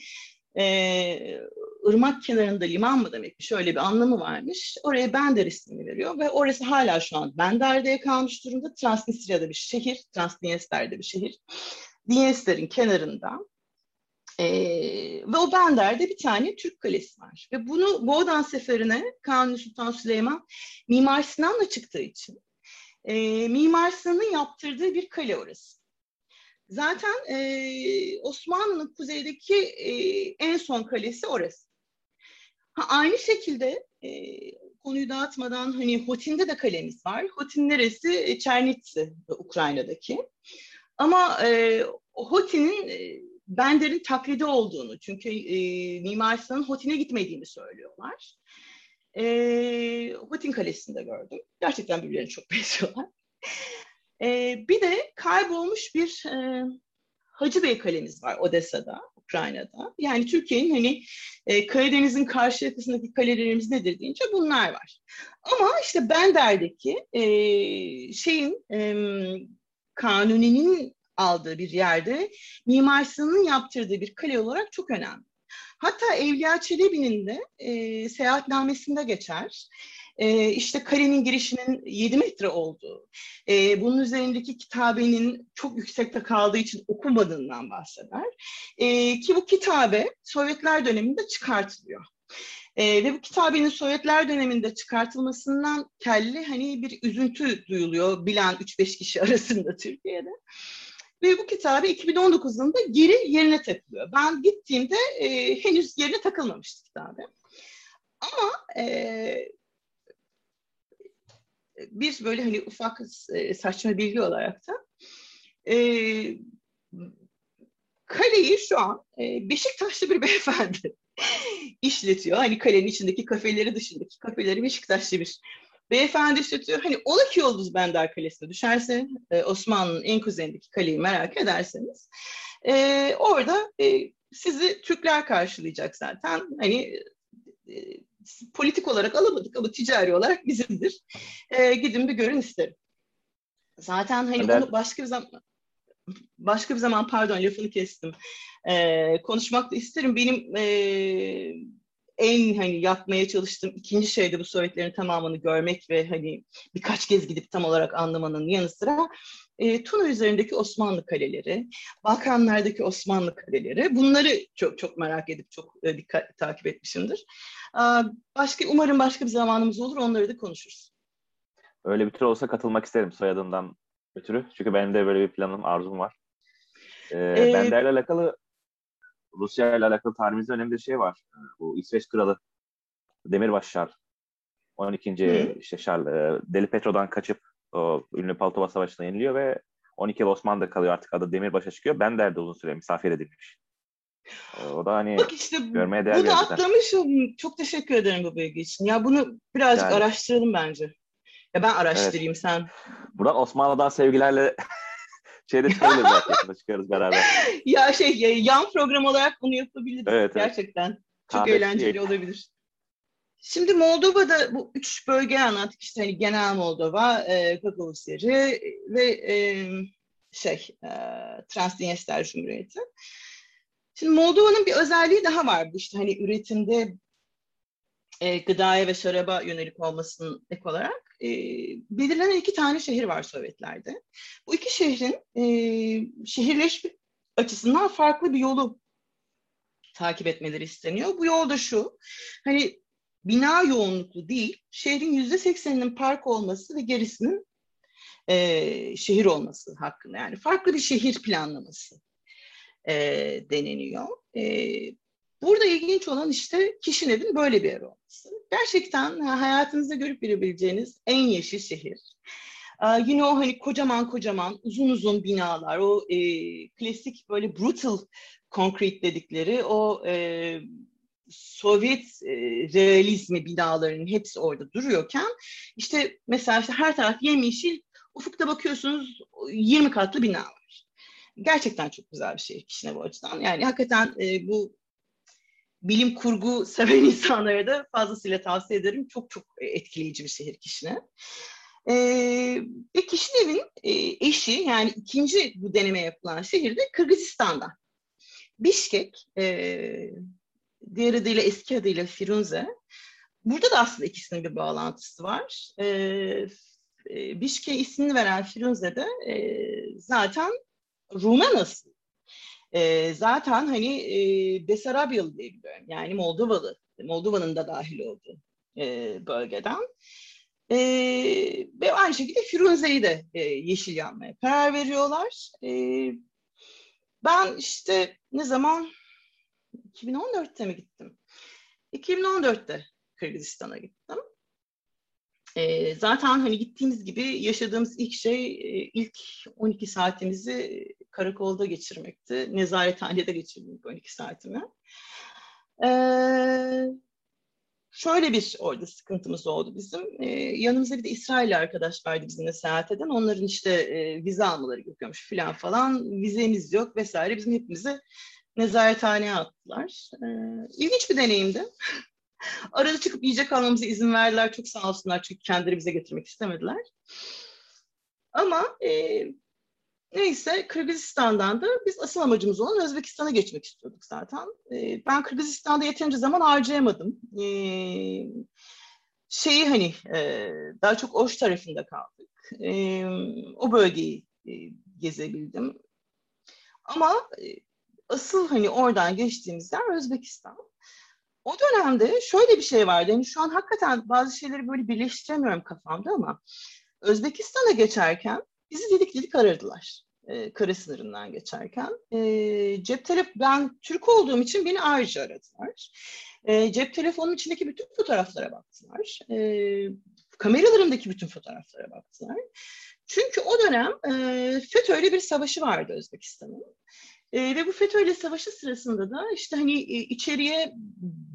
[SPEAKER 2] e, ırmak kenarında liman mı demek şöyle bir anlamı varmış. Oraya Bender ismini veriyor ve orası hala şu an Bender'de kalmış durumda. Transnistria'da bir şehir, Transniester'de bir şehir. Dniester'in kenarında ee, ve o Bender'de bir tane Türk kalesi var. Ve bunu Boğdan Seferi'ne Kanuni Sultan Süleyman Mimar Sinan'la çıktığı için e, Mimar Sinan'ın yaptırdığı bir kale orası. Zaten e, Osmanlı'nın kuzeydeki e, en son kalesi orası. Ha, aynı şekilde e, konuyu dağıtmadan hani Hotin'de de kalemiz var. Hotin neresi? Çernitsi, Ukrayna'daki. Ama e, Hotin'in e, Bender'in taklidi olduğunu çünkü e, Mimar Sinan'ın Hotin'e gitmediğini söylüyorlar. E, Hotin Kalesi'nde gördüm. Gerçekten birbirlerine çok benziyorlar. E, bir de kaybolmuş bir e, Hacı Bey kalemiz var Odessa'da, Ukrayna'da. Yani Türkiye'nin hani e, Karadeniz'in karşı yakasındaki kalelerimiz nedir deyince bunlar var. Ama işte Bender'deki e, şeyin e, Kanuni'nin aldığı bir yerde Mimar Sinan'ın yaptırdığı bir kale olarak çok önemli. Hatta Evliya Çelebi'nin de e, seyahatnamesinde geçer. E, işte kalenin girişinin 7 metre olduğu, e, bunun üzerindeki kitabenin çok yüksekte kaldığı için okunmadığından bahseder. E, ki bu kitabe Sovyetler döneminde çıkartılıyor. E, ve bu kitabenin Sovyetler döneminde çıkartılmasından kelli hani bir üzüntü duyuluyor bilen 3-5 kişi arasında Türkiye'de. Ve bu kitabı 2019 yılında geri yerine takılıyor. Ben gittiğimde e, henüz yerine takılmamıştı kitabı. Ama e, bir böyle hani ufak e, saçma bilgi olarak da e, kaleyi şu an e, Beşiktaşlı bir beyefendi işletiyor. Hani kalenin içindeki kafeleri dışındaki kafeleri Beşiktaşlı bir Beyefendi işletiyor. Hani ola ki Yıldız Bender Kalesi'ne düşerse e, Osmanlı'nın en kuzeyindeki kaleyi merak ederseniz e, orada e, sizi Türkler karşılayacak zaten. Hani e, politik olarak alamadık ama ticari olarak bizimdir. E, gidin bir görün isterim. Zaten hani ben... bunu başka bir zaman başka bir zaman pardon lafını kestim. E, konuşmak da isterim. Benim e, en hani yapmaya çalıştığım ikinci şey de bu Sovyetlerin tamamını görmek ve hani birkaç kez gidip tam olarak anlamanın yanı sıra e, Tuna üzerindeki Osmanlı kaleleri, Balkanlardaki Osmanlı kaleleri bunları çok çok merak edip çok e, dikkat takip etmişimdir. E, başka umarım başka bir zamanımız olur onları da konuşuruz.
[SPEAKER 3] Öyle bir tür olsa katılmak isterim soyadından ötürü. Çünkü benim de böyle bir planım, arzum var. Ee, ee, Bender'le alakalı Rusya ile alakalı tarihimizde önemli bir şey var. Bu İsveç kralı Demirbaş Şar 12. Hı. işte Şar e, Deli Petro'dan kaçıp o ünlü Paltova Savaşı'na yeniliyor ve 12 yıl Osmanlı'da kalıyor artık adı Demirbaş'a çıkıyor. Bender de uzun süre misafir edilmiş. E, o da hani
[SPEAKER 2] Bak işte görmeye değer Bunu atlamışım. Çok teşekkür ederim bu bilgi için. Ya bunu birazcık yani, araştıralım bence. Ya ben araştırayım evet. sen.
[SPEAKER 3] Buradan Osmanlı'dan sevgilerle şeyde çıkarız yakında çıkarız beraber.
[SPEAKER 2] ya şey yan program olarak bunu yapabiliriz evet, gerçekten. Evet. Çok Kahve eğlenceli şey. olabilir. Şimdi Moldova'da bu üç bölge anlattık işte hani genel Moldova, e, Kakavusyeri ve e, şey e, Transdniester Cumhuriyeti. Şimdi Moldova'nın bir özelliği daha var bu işte hani üretimde e, gıdaya ve şaraba yönelik olmasının ek olarak e, belirlenen iki tane şehir var Sovyetlerde. Bu iki şehrin e, şehirleşme açısından farklı bir yolu takip etmeleri isteniyor. Bu yol da şu, hani bina yoğunluklu değil, şehrin yüzde sekseninin park olması ve gerisinin e, şehir olması hakkında. Yani farklı bir şehir planlaması e, deneniyor. E, burada ilginç olan işte Kişinev'in böyle bir yer olması. Gerçekten hayatınızda görüp görebileceğiniz en yeşil şehir. Yine o hani kocaman kocaman uzun uzun binalar, o e, klasik böyle brutal concrete dedikleri o e, Sovyet e, realizmi binalarının hepsi orada duruyorken işte mesela işte her taraf yemyeşil ufukta bakıyorsunuz 20 katlı bina var. Gerçekten çok güzel bir şey kişine bu açıdan. Yani hakikaten e, bu bilim kurgu seven insanlara da fazlasıyla tavsiye ederim. Çok çok etkileyici bir şehir kişine. Ee, ve Kişinev'in e, eşi yani ikinci bu deneme yapılan şehirde Kırgızistan'da. Bişkek, e, diğer adıyla eski adıyla Firunze. Burada da aslında ikisinin bir bağlantısı var. E, e, Bişke ismini veren Firunze de e, zaten Rumen asıl. E, zaten hani e, Besarabyalı diye biliyorum. Yani Moldovalı. Moldova'nın da dahil olduğu e, bölgeden. E, ve aynı şekilde Firunze'yi de e, yeşil yanmaya karar veriyorlar. E, ben işte ne zaman 2014'te mi gittim? 2014'te Kırgızistan'a gittim. E, zaten hani gittiğimiz gibi yaşadığımız ilk şey e, ilk 12 saatimizi karakolda geçirmekti. Nezarethanede geçirmek 12 saatimi. E, şöyle bir orada sıkıntımız oldu bizim. E, yanımızda bir de İsrail arkadaş vardı bizimle seyahat eden. Onların işte e, vize almaları gerekiyormuş falan falan. Vizemiz yok vesaire. Bizim hepimizi nezarethaneye attılar. E, ilginç bir deneyimdi. Arada çıkıp yiyecek almamıza izin verdiler. Çok sağ olsunlar çünkü kendileri bize getirmek istemediler. Ama e, neyse Kırgızistan'dan da biz asıl amacımız olan Özbekistan'a geçmek istiyorduk zaten. E, ben Kırgızistan'da yeterince zaman harcayamadım. E, şeyi hani e, daha çok Oş tarafında kaldık. E, o bölgeyi e, gezebildim. Ama e, asıl hani oradan geçtiğimiz yer Özbekistan. O dönemde şöyle bir şey vardı. Yani şu an hakikaten bazı şeyleri böyle birleştiremiyorum kafamda ama Özbekistan'a geçerken bizi dedik dedik aradılar. E, kara sınırından geçerken. E, cep telefon ben Türk olduğum için beni ayrıca aradılar. E, cep telefonun içindeki bütün fotoğraflara baktılar. E, kameralarımdaki bütün fotoğraflara baktılar. Çünkü o dönem e, FETÖ'yle bir savaşı vardı Özbekistan'ın. E, ve bu FETÖ ile savaşı sırasında da işte hani e, içeriye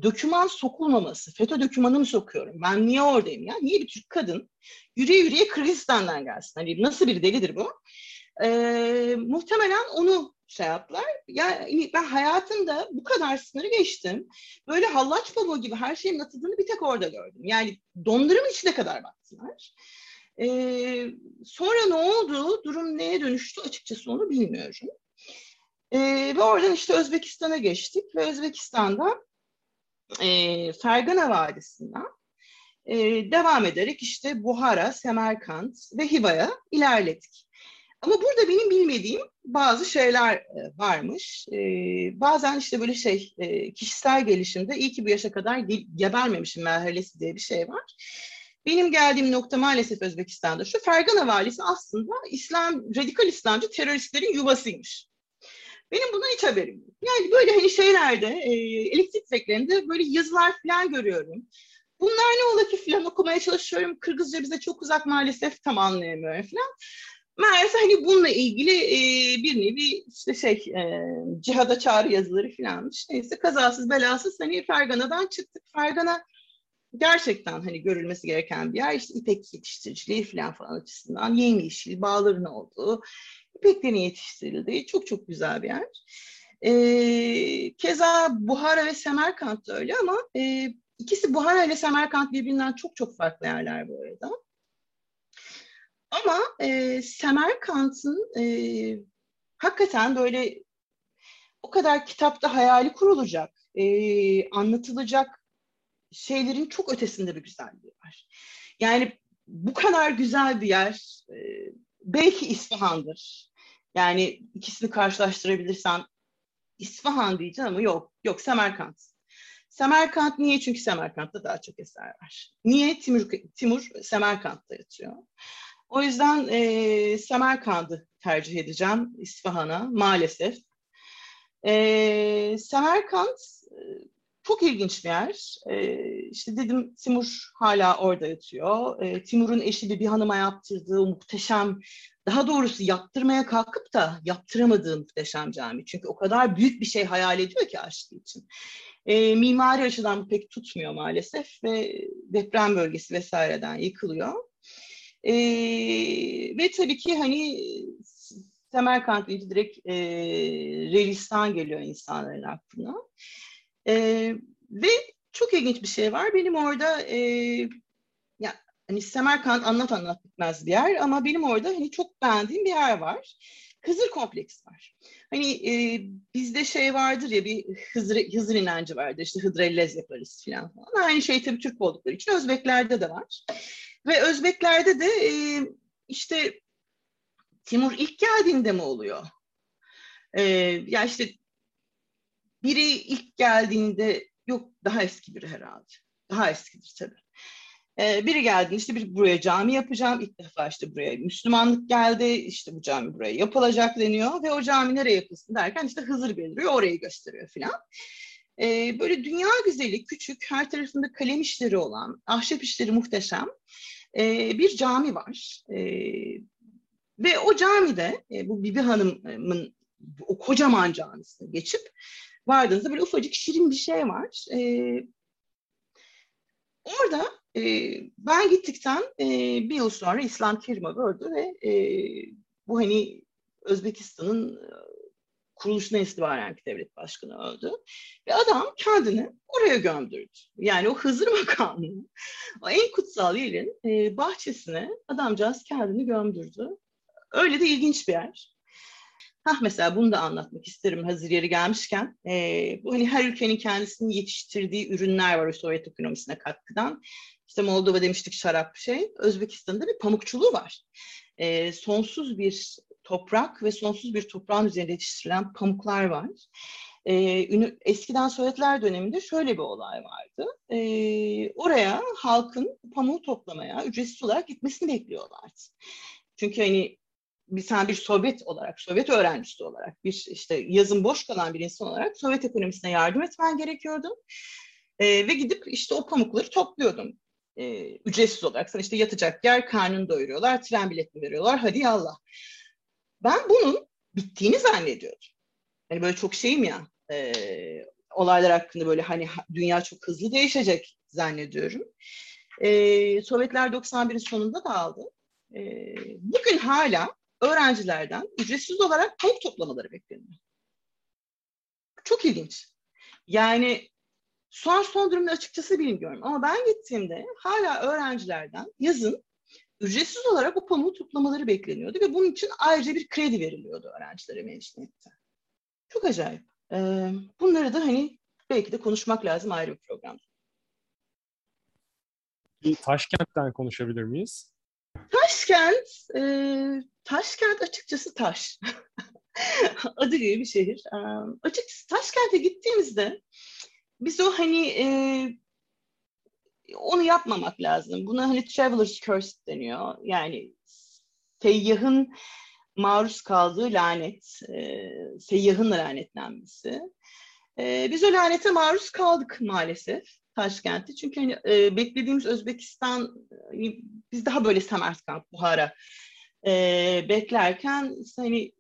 [SPEAKER 2] döküman sokulmaması. FETÖ dökümanı mı sokuyorum? Ben niye oradayım ya? Niye bir Türk kadın yürüye yürüye Kırgızistan'dan gelsin? Hani nasıl bir delidir bu? E, muhtemelen onu şey yaptılar. Yani ben hayatımda bu kadar sınırı geçtim. Böyle hallaç pamuğu gibi her şeyin atıldığını bir tek orada gördüm. Yani dondurma içine kadar baktılar. Ee, sonra ne oldu? Durum neye dönüştü? Açıkçası onu bilmiyorum. E, ve oradan işte Özbekistan'a geçtik ve Özbekistan'da e, Fergana Vadisi'nden e, devam ederek işte Buhara, Semerkant ve Hiva'ya ilerledik. Ama burada benim bilmediğim bazı şeyler e, varmış. E, bazen işte böyle şey e, kişisel gelişimde iyi ki bu yaşa kadar gebermemişim merhalesi diye bir şey var. Benim geldiğim nokta maalesef Özbekistan'da şu. Fergana valisi aslında İslam, radikal İslamcı teröristlerin yuvasıymış. Benim bundan hiç haberim yok. Yani böyle hani şeylerde, e, elektrik direklerinde böyle yazılar falan görüyorum. Bunlar ne ola ki falan okumaya çalışıyorum. Kırgızca bize çok uzak maalesef tam anlayamıyorum falan. Meğerse hani bununla ilgili e, bir nevi işte şey e, cihada çağrı yazıları falanmış. Neyse kazasız belasız hani Fergana'dan çıktık. Fergana gerçekten hani görülmesi gereken bir yer. İşte ipek yetiştiriciliği falan falan açısından yemyeşil bağların olduğu, ipeklerin yetiştirildiği çok çok güzel bir yer. E, keza Buhara ve Semerkant da öyle ama e, ikisi Buhara ile Semerkant birbirinden çok çok farklı yerler bu arada. Ama e, Semerkant'ın e, hakikaten böyle o kadar kitapta hayali kurulacak, e, anlatılacak şeylerin çok ötesinde bir güzelliği var. Yani bu kadar güzel bir yer e, belki İsfahan'dır. Yani ikisini karşılaştırabilirsem İsfahan diyeceğim ama yok, yok Semerkant. Semerkant niye? Çünkü Semerkant'ta daha çok eser var. Niye? Timur, Timur Semerkant'ta yatıyor. O yüzden e, Semerkant'ı tercih edeceğim İsfahan'a maalesef. E, Semerkant çok ilginç bir yer. E, işte dedim Timur hala orada yatıyor. E, Timur'un eşi bir, bir hanıma yaptırdığı muhteşem, daha doğrusu yaptırmaya kalkıp da yaptıramadığı muhteşem cami. Çünkü o kadar büyük bir şey hayal ediyor ki aşkı için. E, mimari açıdan pek tutmuyor maalesef ve deprem bölgesi vesaireden yıkılıyor. E, ve tabii ki hani Semerkant deyince direkt e, Relistan geliyor insanların aklına. E, ve çok ilginç bir şey var. Benim orada e, ya hani Semerkant anlat anlat bitmez bir yer ama benim orada hani çok beğendiğim bir yer var. Hızır kompleksi var. Hani e, bizde şey vardır ya bir Hızır, Hızır inancı vardır. İşte Hıdrellez yaparız falan. Aynı şey tabii Türk oldukları için Özbeklerde de var. Ve Özbeklerde de e, işte Timur ilk geldiğinde mi oluyor? E, ya işte biri ilk geldiğinde yok daha eski biri herhalde. Daha eskidir tabii. Ee, biri geldi işte bir buraya cami yapacağım. İlk defa işte buraya Müslümanlık geldi. İşte bu cami buraya yapılacak deniyor. Ve o cami nereye yapılsın derken işte Hızır beliriyor. Orayı gösteriyor filan. Ee, böyle dünya güzeli, küçük, her tarafında kalem işleri olan, ahşap işleri muhteşem e, bir cami var. E, ve o camide e, bu Bibi Hanım'ın o kocaman camisine geçip vardığınızda böyle ufacık şirin bir şey var. E, orada e, ben gittikten e, bir yıl sonra İslam Kerim'i öldü ve e, bu hani Özbekistan'ın kuruluşuna itibaren devlet başkanı öldü. Ve adam kendini oraya gömdürdü. Yani o Hızır makamını, o en kutsal yerin e, bahçesine adamcağız kendini gömdürdü. Öyle de ilginç bir yer. Hah mesela bunu da anlatmak isterim hazır yeri gelmişken. E, bu hani her ülkenin kendisinin yetiştirdiği ürünler var Sovyet ekonomisine katkıdan. İşte Moldova demiştik şarap şey. Özbekistan'da bir pamukçuluğu var. E, sonsuz bir toprak ve sonsuz bir toprağın üzerinde yetiştirilen pamuklar var. Ee, eskiden Sovyetler döneminde şöyle bir olay vardı. Ee, oraya halkın pamuğu toplamaya ücretsiz olarak gitmesini bekliyorlardı. Çünkü hani bir sen bir Sovyet olarak, Sovyet öğrencisi olarak, bir işte yazın boş kalan bir insan olarak Sovyet ekonomisine yardım etmen gerekiyordu. Ee, ve gidip işte o pamukları topluyordum. Ee, ücretsiz olarak. Sen işte yatacak yer, karnını doyuruyorlar, tren bileti veriyorlar, hadi yallah. Ben bunun bittiğini zannediyordum. Yani böyle çok şeyim ya, e, olaylar hakkında böyle hani dünya çok hızlı değişecek zannediyorum. E, Sovyetler 91'in sonunda dağıldı. E, bugün hala öğrencilerden ücretsiz olarak pamuk toplamaları bekleniyor. Çok ilginç. Yani son son durumda açıkçası bilmiyorum ama ben gittiğimde hala öğrencilerden yazın ücretsiz olarak o pamuğu toplamaları bekleniyordu ve bunun için ayrıca bir kredi veriliyordu öğrencilere mecliste. Çok acayip. Ee, bunları da hani belki de konuşmak lazım ayrı bir programda.
[SPEAKER 1] Taşkent'ten konuşabilir miyiz?
[SPEAKER 2] Taşkent, e, Taşkent açıkçası taş. Adı gibi bir şehir. E, açıkçası Taşkent'e gittiğimizde biz o hani e, onu yapmamak lazım. Buna hani traveler's curse deniyor. Yani seyyahın maruz kaldığı lanet, e, seyyahın lanetlenmesi. E, biz o lanete maruz kaldık maalesef Taşkent'te. Çünkü hani, e, beklediğimiz Özbekistan, e, biz daha böyle Semerkant, Buhara e, beklerken hani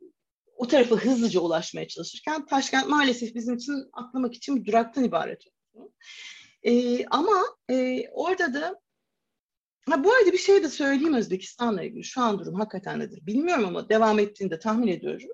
[SPEAKER 2] o tarafa hızlıca ulaşmaya çalışırken Taşkent maalesef bizim için atlamak için bir duraktan ibaret oldu. E, ama e, orada da Ha, bu arada bir şey de söyleyeyim Özbekistan'la ilgili. Şu an durum hakikaten nedir bilmiyorum ama devam ettiğinde tahmin ediyorum.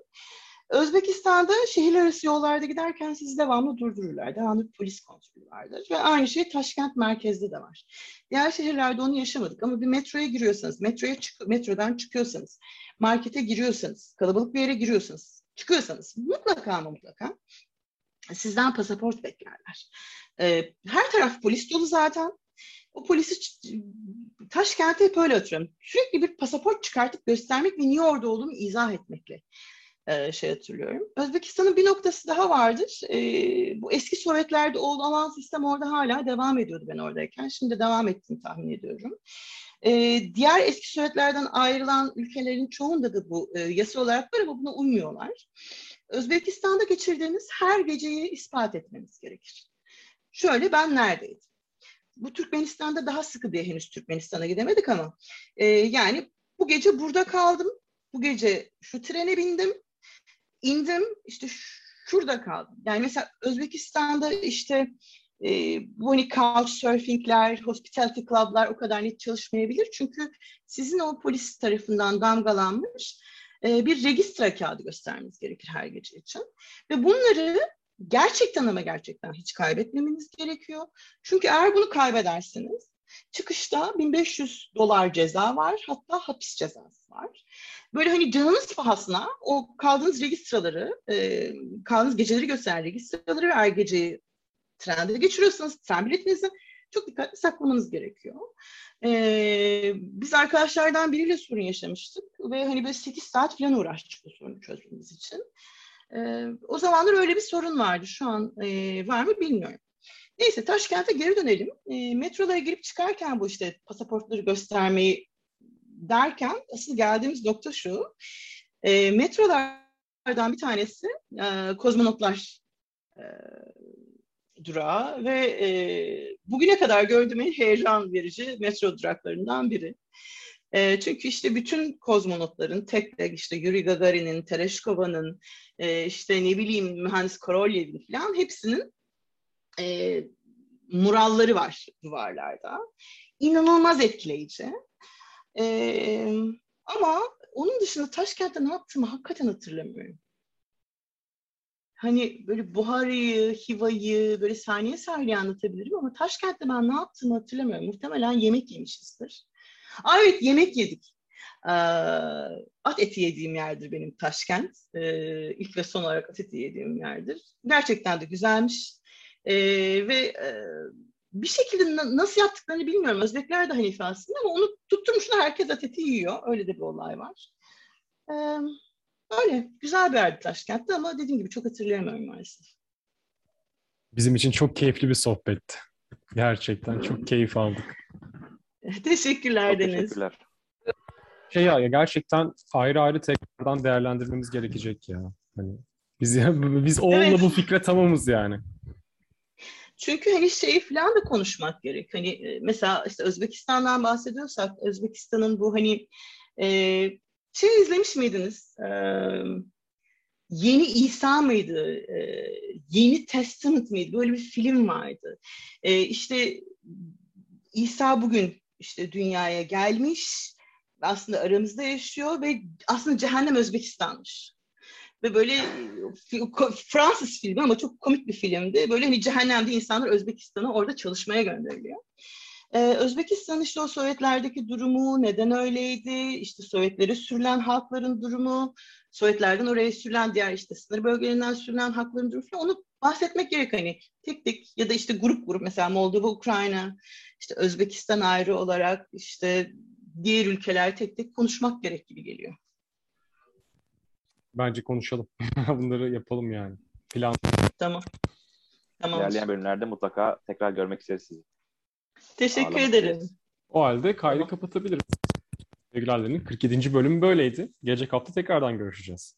[SPEAKER 2] Özbekistan'da şehirler arası yollarda giderken sizi devamlı durdururlar. Devamlı polis kontrolü vardır. Ve aynı şey Taşkent merkezde de var. Diğer şehirlerde onu yaşamadık ama bir metroya giriyorsanız, metroya çık metrodan çıkıyorsanız, markete giriyorsanız, kalabalık bir yere giriyorsanız, çıkıyorsanız mutlaka ama mutlaka sizden pasaport beklerler. Ee, her taraf polis dolu zaten. O polisi Taşkent'e hep öyle hatırlıyorum. Sürekli bir pasaport çıkartıp göstermek ve niye orada olduğumu izah etmekle e, şey hatırlıyorum. Özbekistan'ın bir noktası daha vardır. E, bu eski Sovyetlerde olan sistem orada hala devam ediyordu ben oradayken. Şimdi devam ettiğini tahmin ediyorum. E, diğer eski Sovyetlerden ayrılan ülkelerin çoğunda da bu e, yasa olarak var ama buna uymuyorlar. Özbekistan'da geçirdiğiniz her geceyi ispat etmeniz gerekir. Şöyle ben neredeydim? Bu Türkmenistan'da daha sıkı diye henüz Türkmenistan'a gidemedik ama e, yani bu gece burada kaldım. Bu gece şu trene bindim. İndim işte şurada kaldım. Yani mesela Özbekistan'da işte e, bu hani couchsurfingler, hospitality club'lar o kadar net çalışmayabilir. Çünkü sizin o polis tarafından damgalanmış e, bir registra kağıdı göstermeniz gerekir her gece için. Ve bunları gerçekten ama gerçekten hiç kaybetmemeniz gerekiyor. Çünkü eğer bunu kaybederseniz çıkışta 1500 dolar ceza var hatta hapis cezası var. Böyle hani canınız pahasına o kaldığınız registraları, e, kaldığınız geceleri gösteren registraları her geceyi trende geçiriyorsanız tren biletinizi çok dikkatli saklamanız gerekiyor. Ee, biz arkadaşlardan biriyle sorun yaşamıştık ve hani böyle 8 saat falan uğraştık bu sorunu çözmemiz için. Ee, o zamanlar öyle bir sorun vardı. Şu an e, var mı bilmiyorum. Neyse Taşkent'e geri dönelim. E, metrolara girip çıkarken bu işte pasaportları göstermeyi derken asıl geldiğimiz nokta şu. E, metrolardan bir tanesi e, kozmonotlar e, durağı ve e, bugüne kadar gördüğüm en heyecan verici metro duraklarından biri. E, çünkü işte bütün kozmonotların, tek tek işte Yuri Gagarin'in, Tereshkova'nın, e, işte ne bileyim mühendis Korolyev'in falan hepsinin e, muralları var duvarlarda. İnanılmaz etkileyici. E, ama onun dışında Taşkent'te ne yaptığımı hakikaten hatırlamıyorum. Hani böyle Buhara'yı, Hiva'yı böyle saniye saniye anlatabilirim ama Taşkent'te ben ne yaptığımı hatırlamıyorum. Muhtemelen yemek yemişizdir. Aa, evet yemek yedik. Ee, at eti yediğim yerdir benim Taşkent. Ee, ilk ve son olarak at eti yediğim yerdir. Gerçekten de güzelmiş. Ee, ve e, bir şekilde na- nasıl yaptıklarını bilmiyorum. Özbekler de Hanife aslında ama onu tutturmuşlar herkes at eti yiyor. Öyle de bir olay var. Ee, öyle. Güzel bir yerdi Taşkent'te ama dediğim gibi çok hatırlayamıyorum maalesef.
[SPEAKER 1] Bizim için çok keyifli bir sohbetti. Gerçekten çok keyif aldık.
[SPEAKER 2] Teşekkürler
[SPEAKER 3] Çok
[SPEAKER 2] Deniz.
[SPEAKER 3] teşekkürler.
[SPEAKER 1] Şey ya gerçekten ayrı ayrı tekrardan değerlendirmemiz gerekecek ya. Hani biz biz oğlumla
[SPEAKER 2] Evet.
[SPEAKER 1] bu fikre tamamız yani.
[SPEAKER 2] Çünkü hani şeyi falan da konuşmak gerek. Hani e, mesela işte Özbekistan'dan bahsediyorsak Özbekistan'ın bu hani e, şey izlemiş miydiniz? E, Yeni İsa mıydı? E, Yeni Testament mıydı? Böyle bir film vardı. E, işte İsa bugün işte dünyaya gelmiş. Aslında aramızda yaşıyor ve aslında cehennem Özbekistan'mış. Ve böyle e, Fransız filmi ama çok komik bir filmdi. Böyle hani cehennemde insanlar Özbekistan'a orada çalışmaya gönderiliyor. Ee, Özbekistan'ın işte o Sovyetlerdeki durumu, neden öyleydi, işte Sovyetlere sürülen halkların durumu, Sovyetlerden oraya sürülen diğer işte sınır bölgelerinden sürülen halkların durumu falan onu bahsetmek gerek hani tek tek ya da işte grup grup mesela Moldova, Ukrayna, işte Özbekistan ayrı olarak işte diğer ülkeler tek tek konuşmak gerek gibi geliyor.
[SPEAKER 1] Bence konuşalım. Bunları yapalım yani. Plan.
[SPEAKER 2] Tamam. Tamam.
[SPEAKER 3] İlerleyen bölümlerde mutlaka tekrar görmek isteriz sizi.
[SPEAKER 2] Teşekkür
[SPEAKER 3] Ağlamak
[SPEAKER 2] ederim.
[SPEAKER 3] isteriz.
[SPEAKER 1] O halde kaydı
[SPEAKER 3] Tamam.
[SPEAKER 1] kapatabiliriz. Sevgili Alden'in 47. bölümü böyleydi. Gelecek hafta tekrardan görüşeceğiz.